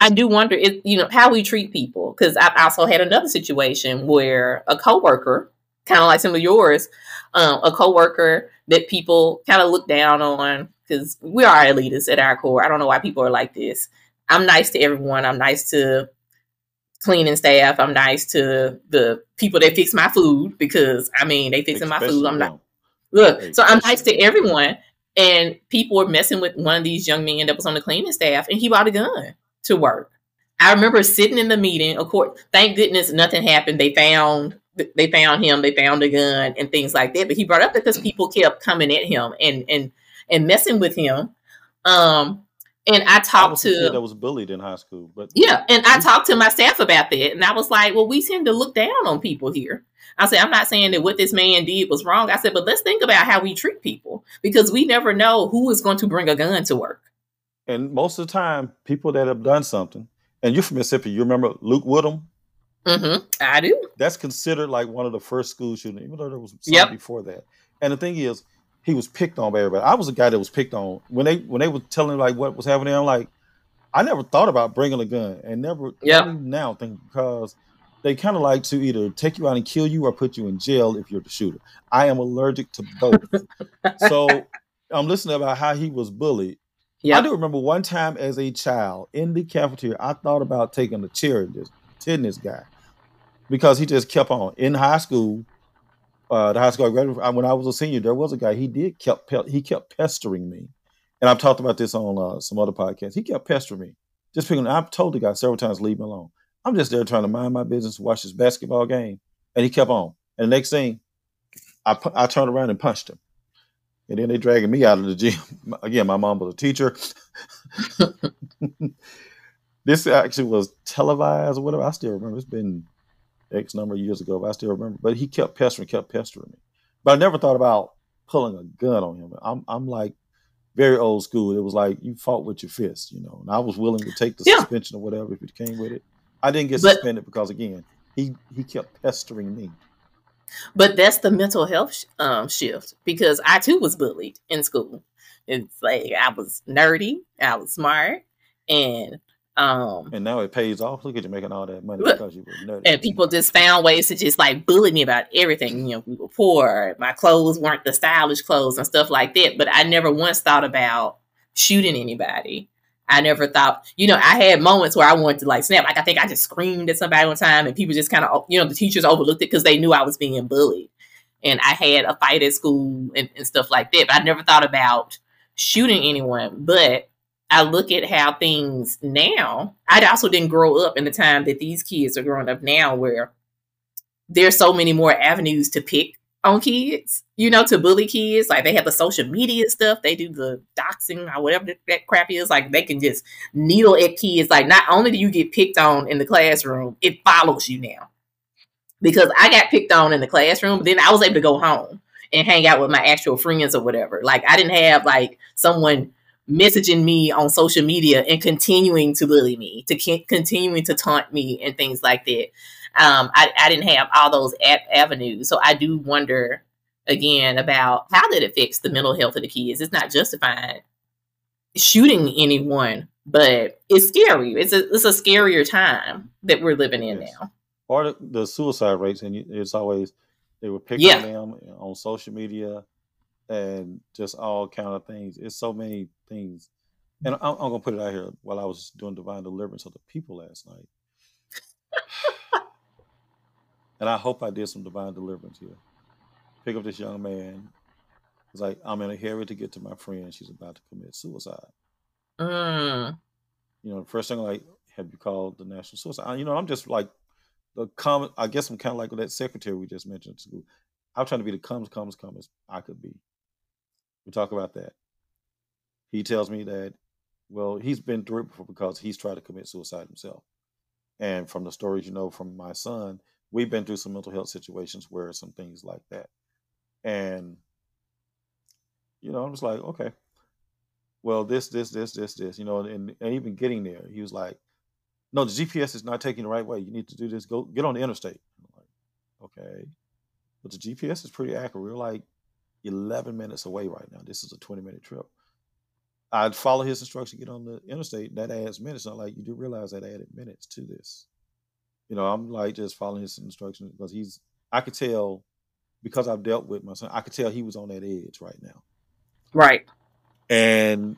I do wonder, if, you know, how we treat people. Because I've also had another situation where a coworker, kind of like some of yours, um, a coworker that people kind of look down on because we are elitists at our core. I don't know why people are like this. I'm nice to everyone. I'm nice to cleaning staff. I'm nice to the people that fix my food because I mean they fixing Especially my food. I'm not look. So I'm nice to everyone. And people were messing with one of these young men that was on the cleaning staff, and he bought a gun to work. I remember sitting in the meeting. Of course, thank goodness nothing happened. They found they found him. They found a gun and things like that. But he brought up because people kept coming at him and and and messing with him. Um, and I talked I to that was bullied in high school, but yeah, and I talked to my staff about that, and I was like, "Well, we tend to look down on people here." I said, "I'm not saying that what this man did was wrong." I said, "But let's think about how we treat people because we never know who is going to bring a gun to work." And most of the time, people that have done something, and you're from Mississippi, you remember Luke Woodham? Mm-hmm. I do. That's considered like one of the first school shootings, even though there was some yep. before that. And the thing is, he was picked on by everybody. I was a guy that was picked on when they when they were telling like what was happening. I'm like, I never thought about bringing a gun, and never yeah now think because they kind of like to either take you out and kill you or put you in jail if you're the shooter. I am allergic to both. so I'm listening about how he was bullied. Yeah, I do remember one time as a child in the cafeteria, I thought about taking a chair and just hitting this guy because he just kept on in high school uh, the high school I graduated when I was a senior, there was a guy. He did kept he kept pestering me, and I've talked about this on uh, some other podcasts. He kept pestering me, just picking. I've told the guy several times, leave me alone. I'm just there trying to mind my business, watch this basketball game, and he kept on. And the next thing, I I turned around and punched him, and then they dragging me out of the gym. Again, my mom was a teacher. this actually was televised or whatever. I still remember. It's been X number of years ago, but I still remember. But he kept pestering, kept pestering me. But I never thought about pulling a gun on him. I'm I'm like very old school. It was like you fought with your fist, you know. And I was willing to take the yeah. suspension or whatever if it came with it. I didn't get but, suspended because again, he he kept pestering me. But that's the mental health um, shift because I too was bullied in school. It's like I was nerdy, I was smart, and um, and now it pays off. Look at you making all that money look, because you were nutty. And people just found ways to just like bully me about everything. You know, we were poor. My clothes weren't the stylish clothes and stuff like that. But I never once thought about shooting anybody. I never thought, you know, I had moments where I wanted to like snap. Like I think I just screamed at somebody one time, and people just kind of, you know, the teachers overlooked it because they knew I was being bullied. And I had a fight at school and, and stuff like that. But I never thought about shooting anyone. But I look at how things now, I also didn't grow up in the time that these kids are growing up now where there's so many more avenues to pick on kids, you know, to bully kids. Like they have the social media stuff, they do the doxing or whatever that crap is. Like they can just needle at kids. Like not only do you get picked on in the classroom, it follows you now. Because I got picked on in the classroom, but then I was able to go home and hang out with my actual friends or whatever. Like I didn't have like someone messaging me on social media and continuing to bully me, to c- continuing to taunt me and things like that. Um, I, I didn't have all those a- avenues. So I do wonder again about how that affects the mental health of the kids. It's not justifying shooting anyone, but it's scary. It's a it's a scarier time that we're living in yes. now. Part of the suicide rates, and it's always they were picking yeah. them on social media and just all kind of things. It's so many things. And I'm, I'm, gonna put it out here while I was doing divine deliverance of the people last night. and I hope I did some divine deliverance here. Pick up this young man. It's like I'm in a hurry to get to my friend. She's about to commit suicide. Mm. You know, the first thing like, have you called the national suicide? You know, I'm just like the common. I guess I'm kind of like that secretary we just mentioned at school. I'm trying to be the comes, comes, comes I could be. We talk about that. He tells me that, well, he's been through it before because he's tried to commit suicide himself. And from the stories you know from my son, we've been through some mental health situations where some things like that, and you know, I was like, okay, well, this, this, this, this, this, you know, and, and even getting there, he was like, no, the GPS is not taking the right way. You need to do this. Go get on the interstate. I'm like, okay, but the GPS is pretty accurate. We're like 11 minutes away right now. This is a 20 minute trip. I'd follow his instruction, get on the interstate. That adds minutes. I'm like, you do realize that added minutes to this. You know, I'm like just following his instructions because he's, I could tell because I've dealt with my son, I could tell he was on that edge right now. Right. And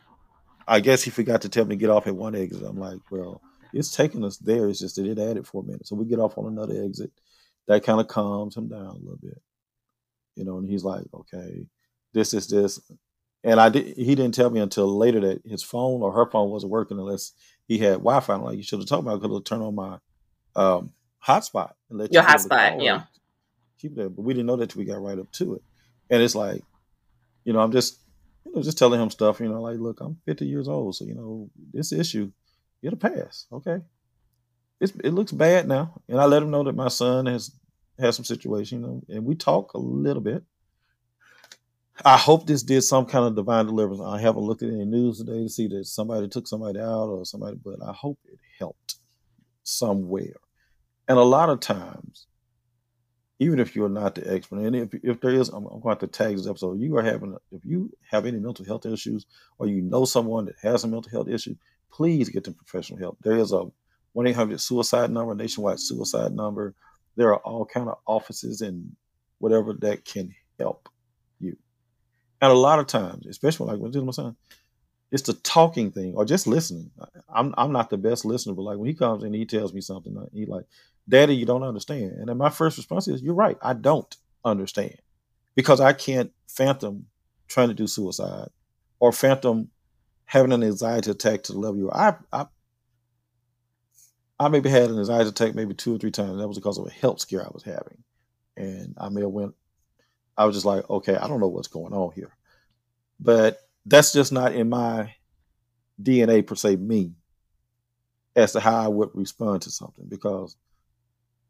I guess he forgot to tell me to get off at one exit. I'm like, well, it's taking us there. It's just that it added four minutes. So we get off on another exit. That kind of calms him down a little bit. You know, and he's like, okay, this is this. And I did he didn't tell me until later that his phone or her phone wasn't working unless he had Wi Fi. I'm like, you should have told me I could have turned on my um, hotspot and let your hotspot, yeah. Keep that. But we didn't know that we got right up to it. And it's like, you know, I'm just you know, just telling him stuff, you know, like, look, I'm 50 years old, so you know, this issue, it'll pass, okay? It's, it looks bad now, and I let him know that my son has has some situation, and we talk a little bit. I hope this did some kind of divine deliverance. I haven't looked at any news today to see that somebody took somebody out or somebody, but I hope it helped somewhere. And a lot of times, even if you're not the expert, and if, if there is, I'm, I'm going to tag this episode. You are having, if you have any mental health issues, or you know someone that has a mental health issue, please get them professional help. There is a one eight hundred suicide number, nationwide suicide number. There are all kind of offices and whatever that can help you. And a lot of times, especially like when this my son, it's the talking thing or just listening. I'm I'm not the best listener, but like when he comes and he tells me something, he like, Daddy, you don't understand. And then my first response is, You're right, I don't understand. Because I can't phantom trying to do suicide or phantom having an anxiety attack to the level you are. I, I I maybe had an anxiety attack maybe two or three times. That was because of a health scare I was having. And I may have went, I was just like, okay, I don't know what's going on here. But that's just not in my DNA per se, me, as to how I would respond to something because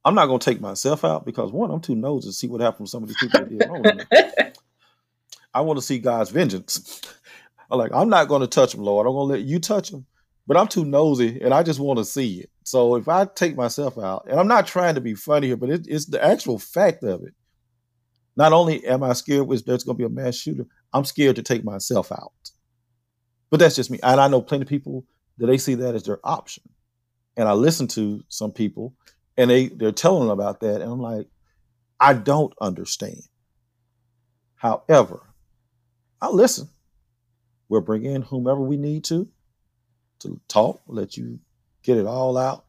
I'm not going to take myself out because one, I'm too nosy to see what happened with some of these people that did wrong. I want to see God's vengeance. I'm like, I'm not going to touch them, Lord. I'm going to let you touch them, but I'm too nosy and I just want to see it. So if I take myself out, and I'm not trying to be funny here, but it, it's the actual fact of it. Not only am I scared with there's going to be a mass shooter, I'm scared to take myself out. But that's just me. And I know plenty of people that they see that as their option. And I listen to some people and they they're telling them about that and i'm like i don't understand however i'll listen we'll bring in whomever we need to to talk let you get it all out.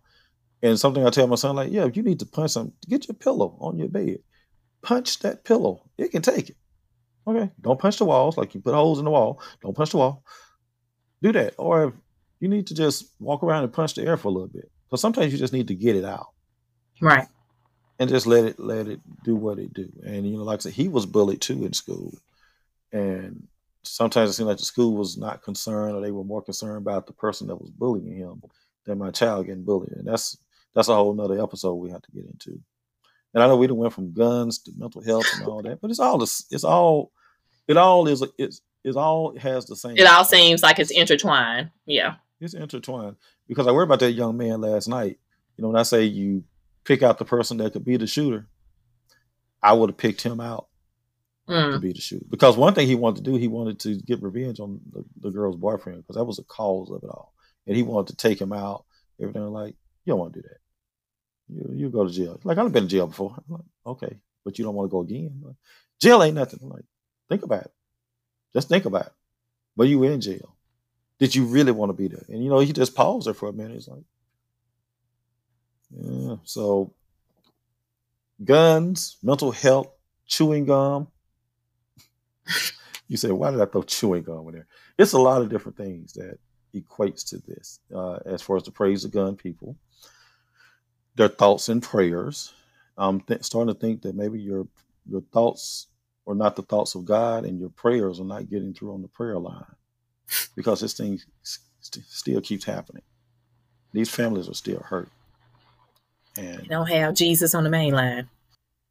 And something i tell my son like yeah if you need to punch something get your pillow on your bed. Punch that pillow. It can take it. Okay? Don't punch the walls like you put holes in the wall. Don't punch the wall. Do that. Or if you need to just walk around and punch the air for a little bit. Because sometimes you just need to get it out. Right. And just let it let it do what it do. And you know, like I said, he was bullied too in school. And sometimes it seemed like the school was not concerned or they were more concerned about the person that was bullying him than my child getting bullied. And that's that's a whole nother episode we have to get into. And I know we went from guns to mental health and all that, but it's all this it's all it all is it's it all has the same It all seems like it's intertwined. Yeah. It's intertwined. Because I worried about that young man last night. You know, when I say you pick out the person that could be the shooter, I would have picked him out mm. to be the shooter. Because one thing he wanted to do, he wanted to get revenge on the, the girl's boyfriend because that was the cause of it all. And he wanted to take him out. Everything like, you don't want to do that. You you go to jail. Like I've been in jail before. Like, okay, but you don't want to go again. Like, jail ain't nothing. I'm like, think about it. Just think about it. But you in jail. Did you really want to be there? And you know, he just paused there for a minute. He's like, yeah, so guns, mental health, chewing gum. you say, why did I throw chewing gum in there? It's a lot of different things that equates to this. Uh, as far as the praise the gun people, their thoughts and prayers. I'm th- starting to think that maybe your your thoughts are not the thoughts of God, and your prayers are not getting through on the prayer line because this thing st- still keeps happening. These families are still hurt And you don't have Jesus on the main line.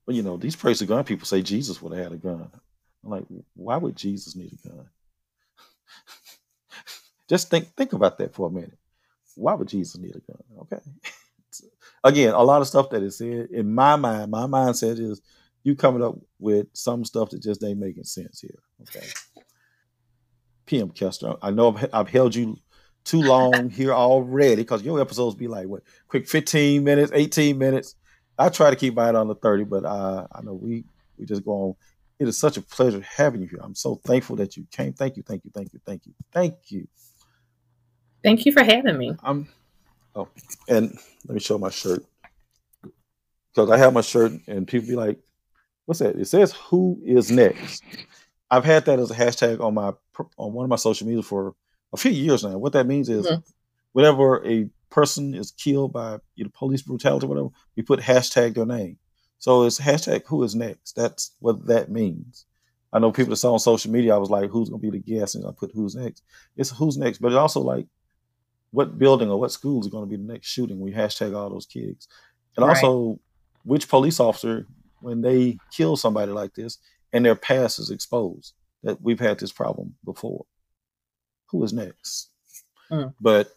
Well, you know, these praise the gun people say Jesus would have had a gun. I'm like, why would Jesus need a gun? Just think think about that for a minute. Why would Jesus need a gun? Okay. Again, a lot of stuff that is said in my mind, my mindset is you coming up with some stuff that just ain't making sense here. Okay. PM Kester, I know I've, I've held you too long here already because your episodes be like what quick 15 minutes 18 minutes i try to keep mine under 30 but uh, i know we we just go on it is such a pleasure having you here. I'm so thankful that you came. Thank you thank you thank you thank you thank you. Thank you for having me. I'm oh and let me show my shirt. Because i have my shirt and people be like what's that? It says who is next? I've had that as a hashtag on my on one of my social media for a few years now. What that means is mm-hmm. whenever a person is killed by either police brutality or whatever, we put hashtag their name. So it's hashtag who is next. That's what that means. I know people that saw on social media, I was like, who's going to be the guest? And I put who's next. It's who's next, but it's also like what building or what school is going to be the next shooting. We hashtag all those kids. And right. also which police officer, when they kill somebody like this and their past is exposed, that we've had this problem before who is next? Mm. But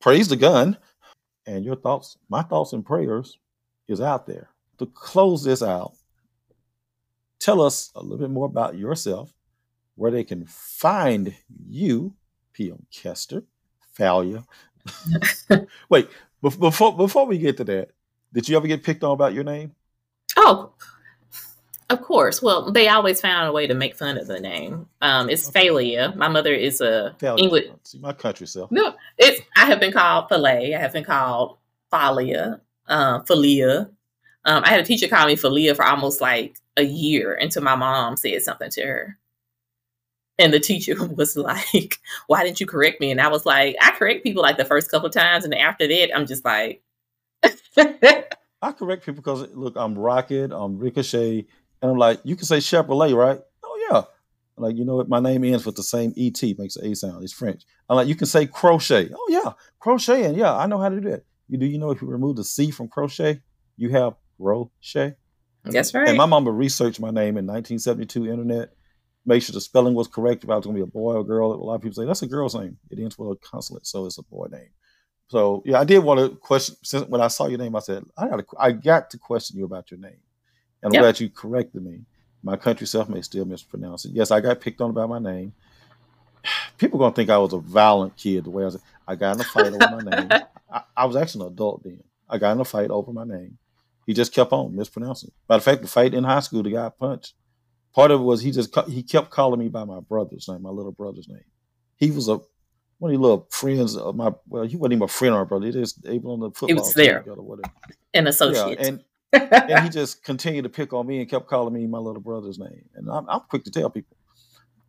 praise the gun and your thoughts, my thoughts and prayers is out there. To close this out, tell us a little bit more about yourself, where they can find you, PM Kester, Phalia. Wait, before before we get to that, did you ever get picked on about your name? Oh, of course. Well, they always found a way to make fun of the name. Um, it's okay. Phalia. My mother is a Phalia. English. See my country self. No, it's. I have been called Filet. I have been called Falia, uh, Falia. Um, I had a teacher call me Falia for almost like a year until my mom said something to her. And the teacher was like, "Why didn't you correct me?" And I was like, "I correct people like the first couple times, and after that, I'm just like." I correct people because look, I'm Rocket, I'm Ricochet, and I'm like, you can say Chevrolet, right? Oh yeah. I'm like, you know what? My name ends with the same ET, makes an A sound. It's French. I'm like, you can say crochet. Oh yeah, crochet, and yeah, I know how to do that. You do you know if you remove the C from crochet, you have crochet. That's right. And my mama researched my name in 1972 internet, make sure the spelling was correct. If I was going to be a boy or girl, a lot of people say that's a girl's name. It ends with a consonant, so it's a boy name. So yeah, I did want to question. Since when I saw your name, I said I got to, I got to question you about your name. And I'm yep. glad you corrected me. My country self may still mispronounce it. Yes, I got picked on about my name. People gonna think I was a violent kid the way I was. I got in a fight over my name. I, I, was actually an adult then. I got in a fight over my name. He just kept on mispronouncing. Matter of fact, the fight in high school, the guy punched. Part of it was he just he kept calling me by my brother's name, my little brother's name. He was a one of the little friends of my well, he wasn't even a friend of my brother. He just able on the football. He was there, an associate. Yeah, and and he just continued to pick on me and kept calling me my little brother's name. And I'm, I'm, quick to tell people,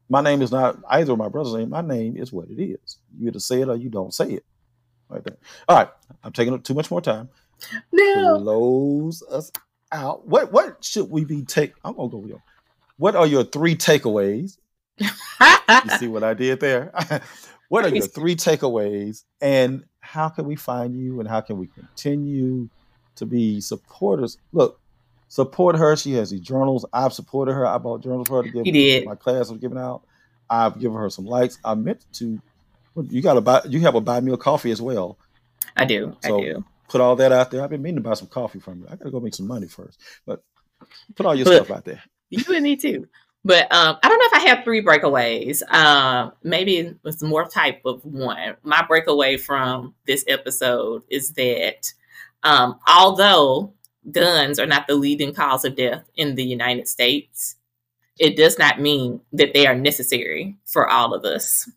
my name is not either of my brother's name. My name is what it is. You either say it or you don't say it. Right there. All right, I'm taking up too much more time. No. Close us out. What what should we be take? I'm gonna go with you. What are your three takeaways? you see what I did there? what are your three takeaways, and how can we find you, and how can we continue? to be supporters. Look, support her. She has these journals. I've supported her. I bought journals for her to give. He did. My class was giving out. I've given her some likes. I meant to. You got to buy. You have a buy me a coffee as well. I do. So I do. Put all that out there. I've been meaning to buy some coffee from you. I got to go make some money first. But put all your but stuff out there. You and me too. But um, I don't know if I have three breakaways. Uh, maybe it's more type of one. My breakaway from this episode is that um, although guns are not the leading cause of death in the United States, it does not mean that they are necessary for all of us.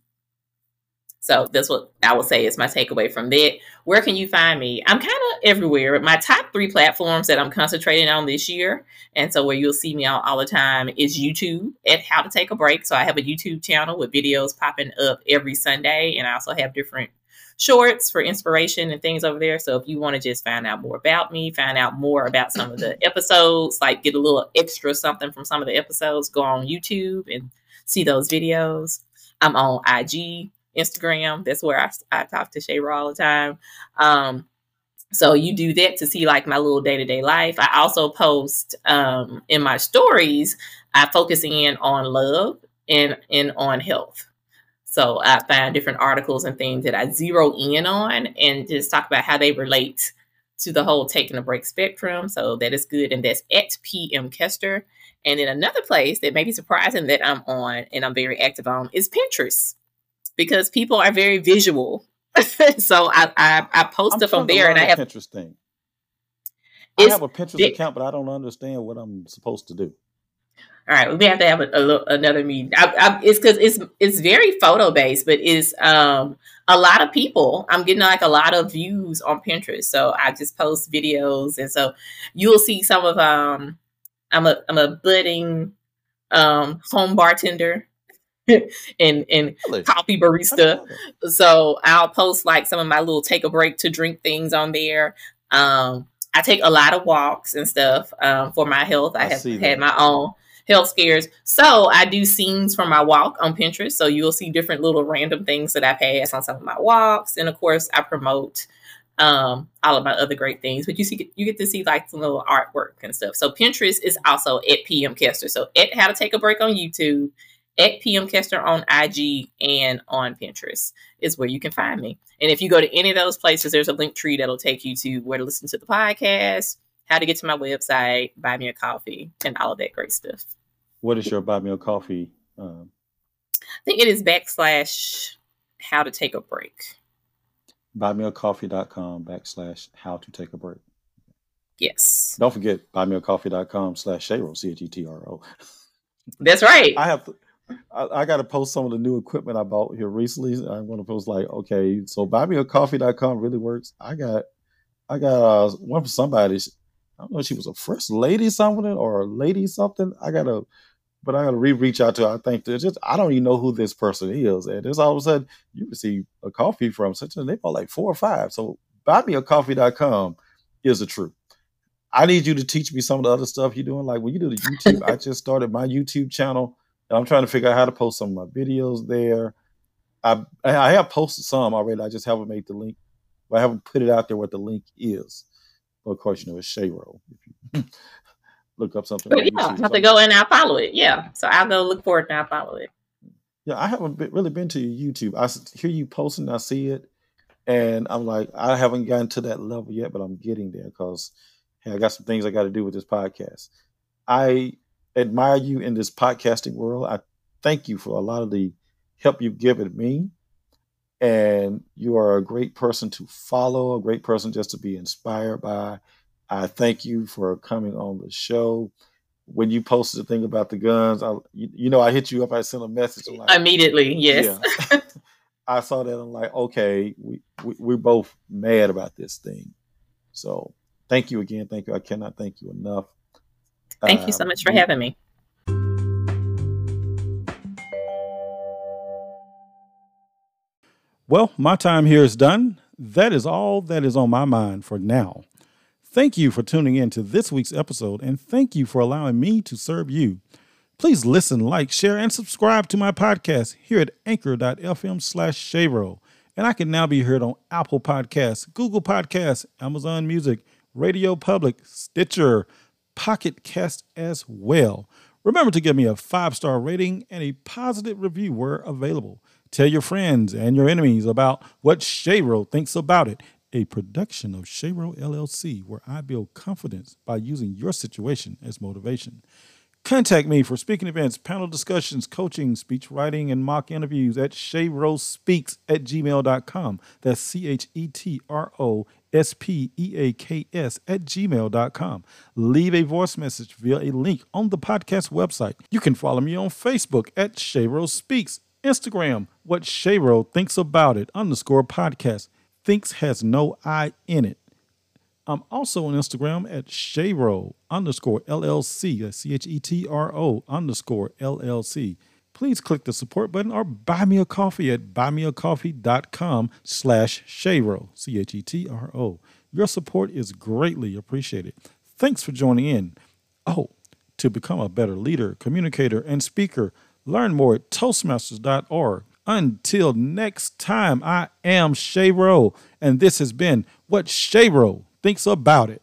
So that's what I would say is my takeaway from that. Where can you find me? I'm kind of everywhere. My top three platforms that I'm concentrating on this year, and so where you'll see me all, all the time is YouTube at How to Take a Break. So I have a YouTube channel with videos popping up every Sunday, and I also have different shorts for inspiration and things over there. So if you want to just find out more about me, find out more about some of the episodes, like get a little extra something from some of the episodes, go on YouTube and see those videos. I'm on IG, Instagram. That's where I, I talk to Chetro all the time. Um, So you do that to see like my little day to day life. I also post um, in my stories. I focus in on love and and on health. So I find different articles and things that I zero in on and just talk about how they relate to the whole taking a break spectrum. So that is good. And that's at PM Kester. And then another place that may be surprising that I'm on and I'm very active on is Pinterest because people are very visual. so I, I, I post stuff on there and I have Pinterest thing. I have a Pinterest account, but I don't understand what I'm supposed to do. All right, we may have to have a, a another meeting. I, I, it's because it's it's very photo based, but it's um a lot of people. I'm getting like a lot of views on Pinterest, so I just post videos, and so you'll see some of um. I'm a I'm a budding um home bartender and and coffee barista. So I'll post like some of my little take a break to drink things on there. Um, I take a lot of walks and stuff um, for my health. I, I have had my own health scares. So I do scenes from my walk on Pinterest. So you'll see different little random things that I've had on some of my walks. And of course, I promote um, all of my other great things. But you see, you get to see like some little artwork and stuff. So Pinterest is also at PM Kester. So at How to Take a Break on YouTube, at PM Kester on IG and on Pinterest is where you can find me. And if you go to any of those places, there's a link tree that'll take you to where to listen to the podcast, how to get to my website, buy me a coffee, and all of that great stuff. What is your buy me a coffee? Um... I think it is backslash how to take a break. Buymeacoffee.com backslash how to take a break. Yes. Don't forget buymeacoffee.com slash Chetro, C H E T R O. That's right. I have I, I got to post some of the new equipment I bought here recently. I'm going to post like, okay, so buymeacoffee.com really works. I got, I got uh, one for somebody. I don't know if she was a first lady something or a lady something. I gotta, but I gotta re reach out to her. I think there's just I don't even know who this person is, and there's all of a sudden you receive a coffee from such a they bought like four or five. So buymeacoffee.com is the truth. I need you to teach me some of the other stuff you're doing. Like when you do the YouTube, I just started my YouTube channel, and I'm trying to figure out how to post some of my videos there. I I have posted some already. I just haven't made the link. I haven't put it out there what the link is. Well, of course, you know, it's. If you look up something. But yeah, I have to go and I'll follow it. Yeah. So I'll go look for it and I'll follow it. Yeah, I haven't been, really been to your YouTube. I hear you posting, I see it, and I'm like, I haven't gotten to that level yet, but I'm getting there because hey, I got some things I got to do with this podcast. I admire you in this podcasting world. I thank you for a lot of the help you've given me and you are a great person to follow, a great person just to be inspired by. I thank you for coming on the show. When you posted the thing about the guns, I, you, you know, I hit you up. I sent a message. Like, Immediately, yes. Yeah. I saw that. I'm like, okay, we, we we're both mad about this thing. So, thank you again. Thank you. I cannot thank you enough. Thank you so um, much for having me. Well, my time here is done. That is all that is on my mind for now. Thank you for tuning in to this week's episode, and thank you for allowing me to serve you. Please listen, like, share, and subscribe to my podcast here at anchor.fm slash Chetro. And I can now be heard on Apple Podcasts, Google Podcasts, Amazon Music, Radio Public, Stitcher, Pocket Cast as well. Remember to give me a five star rating and a positive review where available. Tell your friends and your enemies about what Chetro thinks about it, a production of Chetro LLC, where I build confidence by using your situation as motivation. Contact me for speaking events, panel discussions, coaching, speech writing, and mock interviews at Speaks at gmail.com. That's C H E T R O S P E A K S at gmail.com. Leave a voice message via a link on the podcast website. You can follow me on Facebook at Chetro Speaks Instagram, what Chetro thinks about it underscore podcast. Thinks has no I in it. I'm also on Instagram at Chetro underscore LLC. C H E T R O underscore LLC. Please click the support button or buy me a coffee at buymeacoffee.com slash Chetro, C H E T R O. Your support is greatly appreciated. Thanks for joining in. Oh, to become a better leader, communicator, and speaker, Learn more at Toastmasters.org. Until next time, I am Chetro, and this has been What Chetro Thinks About It.